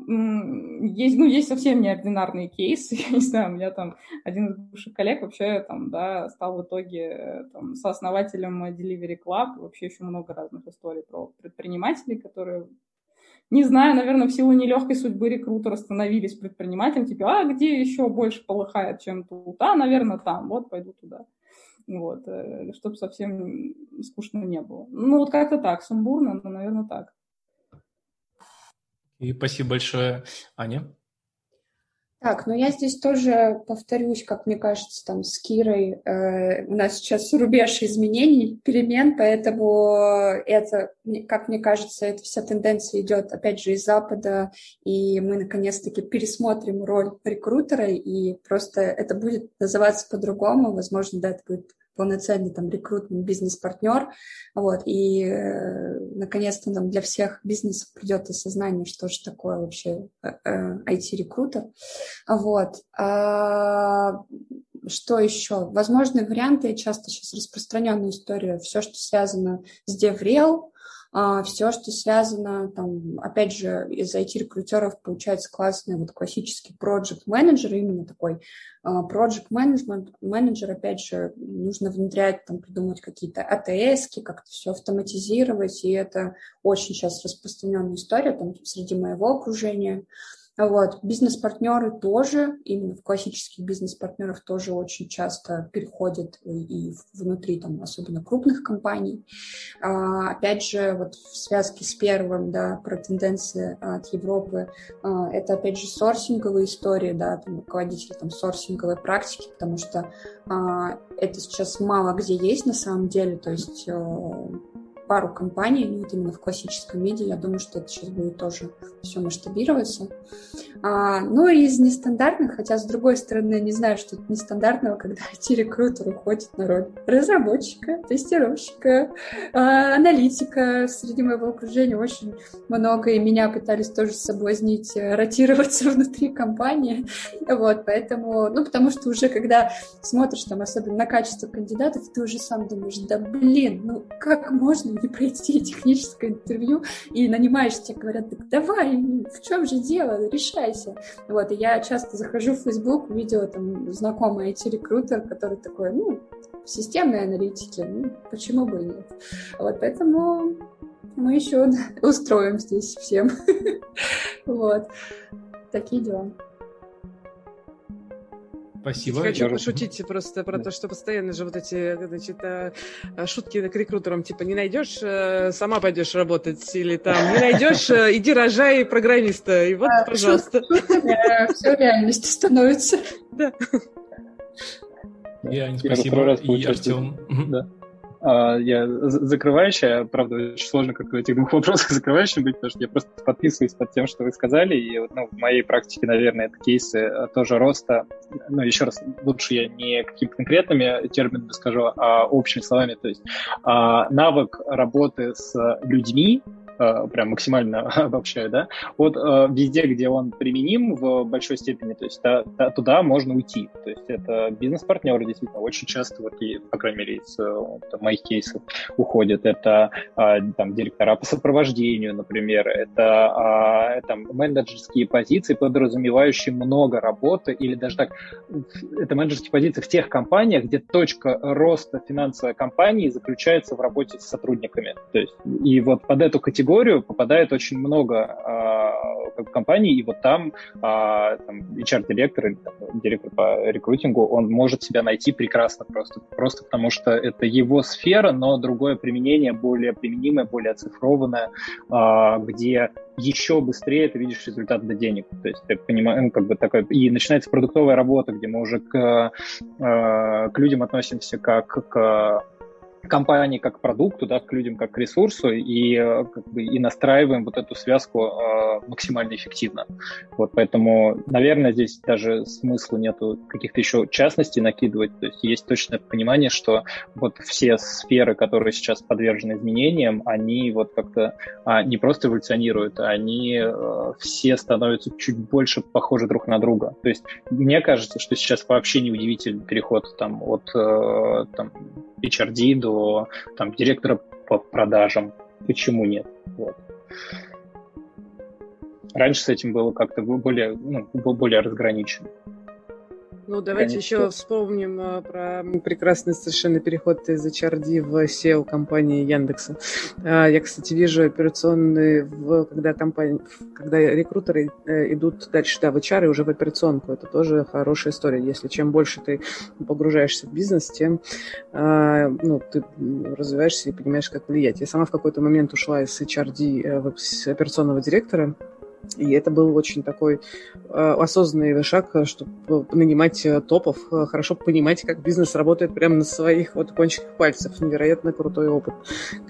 есть, ну, есть совсем неординарные кейсы. *laughs* Я не знаю, у меня там один из бывших коллег вообще там, да, стал в итоге там, сооснователем Delivery Club. Вообще еще много разных историй про предпринимателей, которые не знаю, наверное, в силу нелегкой судьбы рекрутера становились предпринимателем, типа, а где еще больше полыхает, чем тут? А, наверное, там, вот, пойду туда. Вот, э, чтобы совсем скучно не было. Ну, вот как-то так, сумбурно, но, наверное, так. И спасибо большое, Аня. Так, ну я здесь тоже повторюсь, как мне кажется, там с Кирой э, у нас сейчас рубеж изменений, перемен, поэтому это, как мне кажется, эта вся тенденция идет, опять же, из Запада, и мы наконец-таки пересмотрим роль рекрутера, и просто это будет называться по-другому, возможно, да, это будет полноценный там рекрутный бизнес-партнер, вот, и э, наконец-то нам для всех бизнесов придет осознание, что же такое вообще э, э, IT-рекрутер, вот. А, что еще? Возможные варианты, часто сейчас распространенная история, все, что связано с DevRel, все, что связано, там, опять же, из IT-рекрутеров получается классный вот классический project менеджер именно такой а, project management менеджер, опять же, нужно внедрять, там, придумать какие-то АТС, как-то все автоматизировать, и это очень сейчас распространенная история там, среди моего окружения. Вот. Бизнес-партнеры тоже, именно в классических бизнес-партнерах тоже очень часто переходят и внутри, там, особенно крупных компаний. А, опять же, вот в связке с первым, да, про тенденции от Европы, а, это, опять же, сорсинговые истории, да, там, руководители там сорсинговой практики, потому что а, это сейчас мало где есть на самом деле, то есть э, пару компаний, ну, вот именно в классическом виде. Я думаю, что это сейчас будет тоже все масштабироваться. А, ну, и из нестандартных, хотя, с другой стороны, не знаю, что это нестандартного, *laughs* когда IT-рекрутер уходит на роль разработчика, тестировщика, а, аналитика. Среди моего окружения очень много, и меня пытались тоже соблазнить э, ротироваться *laughs* внутри компании. Вот, поэтому, ну, потому что уже когда смотришь там, особенно на качество кандидатов, ты уже сам думаешь, да блин, ну как можно не пройти техническое интервью, и нанимаешь, тебе говорят, так давай, в чем же дело, решайся. Вот, и я часто захожу в Facebook, видела там знакомый IT-рекрутер, который такой, ну, в системной ну, почему бы и нет. Вот, поэтому мы еще *laughs* устроим здесь всем. *laughs* Вот. Такие дела. Спасибо. Хочу пошутить просто про да. то, что постоянно же вот эти значит, э, э, шутки к рекрутерам, типа, не найдешь, э, сама пойдешь работать, или там, не найдешь, *laughs* иди рожай программиста, и вот, а, пожалуйста. Все реальностью становится. Да. Я, спасибо, и Артем. Да. А, я закрывающая, правда, очень сложно как в этих двух *laughs* вопросах закрывающим быть, потому что я просто подписываюсь под тем, что вы сказали, и ну, в моей практике, наверное, это кейсы э, тоже роста, ну, еще раз, лучше я не какими-то конкретными терминами скажу, а общими словами, то есть а, навык работы с людьми, прям максимально *laughs* обобщаю, да, вот э, везде, где он применим в большой степени, то есть да, да, туда можно уйти. То есть это бизнес-партнеры действительно очень часто, вот, и, по крайней мере, из э, моих кейсов уходят. Это там директора по сопровождению, например, это там менеджерские позиции, подразумевающие много работы, или даже так, это менеджерские позиции в тех компаниях, где точка роста финансовой компании заключается в работе с сотрудниками. То есть и вот под эту категорию категорию попадает очень много компании, и вот там, а, там HR-директор или там, директор по рекрутингу, он может себя найти прекрасно просто, просто потому что это его сфера, но другое применение, более применимое, более оцифрованное, а, где еще быстрее ты видишь результат до денег. То есть ты понимаешь, ну, как бы такой, и начинается продуктовая работа, где мы уже к, э, к людям относимся как к компании как продукту, да, к людям как к ресурсу и, э, как бы, и настраиваем вот эту связку э, максимально эффективно. Вот поэтому, наверное, здесь даже смысла нету каких-то еще частностей накидывать. То есть есть точное понимание, что вот все сферы, которые сейчас подвержены изменениям, они вот как-то а, не просто эволюционируют, а они э, все становятся чуть больше похожи друг на друга. То есть мне кажется, что сейчас вообще не удивительный переход там от э, там, HRD до до там, директора по продажам. Почему нет? Вот. Раньше с этим было как-то более, ну, более разграничено. Ну, давайте Конечно. еще вспомним а, про прекрасный совершенно переход из HRD в SEO компании Яндекса. А, я, кстати, вижу операционные, в, когда, компания, когда рекрутеры э, идут дальше да, в HR и уже в операционку. Это тоже хорошая история. Если чем больше ты погружаешься в бизнес, тем а, ну, ты развиваешься и понимаешь, как влиять. Я сама в какой-то момент ушла из HRD э, в операционного директора, и это был очень такой э, осознанный шаг, чтобы нанимать э, топов, э, хорошо понимать, как бизнес работает прямо на своих вот кончиках пальцев. Невероятно крутой опыт,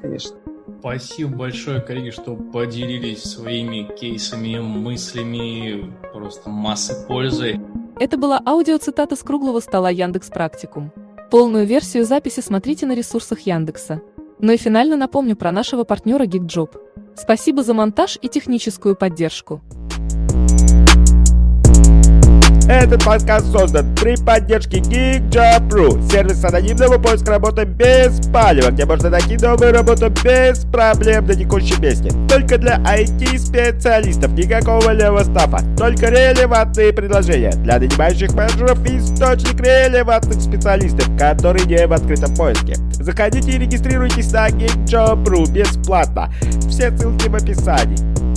конечно. Спасибо большое, коллеги, что поделились своими кейсами, мыслями, просто массой пользы. Это была аудиоцитата с круглого стола Яндекс Практикум. Полную версию записи смотрите на ресурсах Яндекса. Ну и финально напомню про нашего партнера GeekJob. Спасибо за монтаж и техническую поддержку. Этот подкаст создан при поддержке GeekJob.ru, сервис анонимного поиска работы без палева, где можно найти новую работу без проблем на текущей песне. Только для IT-специалистов, никакого левого стафа, только релевантные предложения для нанимающих менеджеров и источник релевантных специалистов, которые не в открытом поиске. Заходите и регистрируйтесь на GeekJob.ru бесплатно. Все ссылки в описании.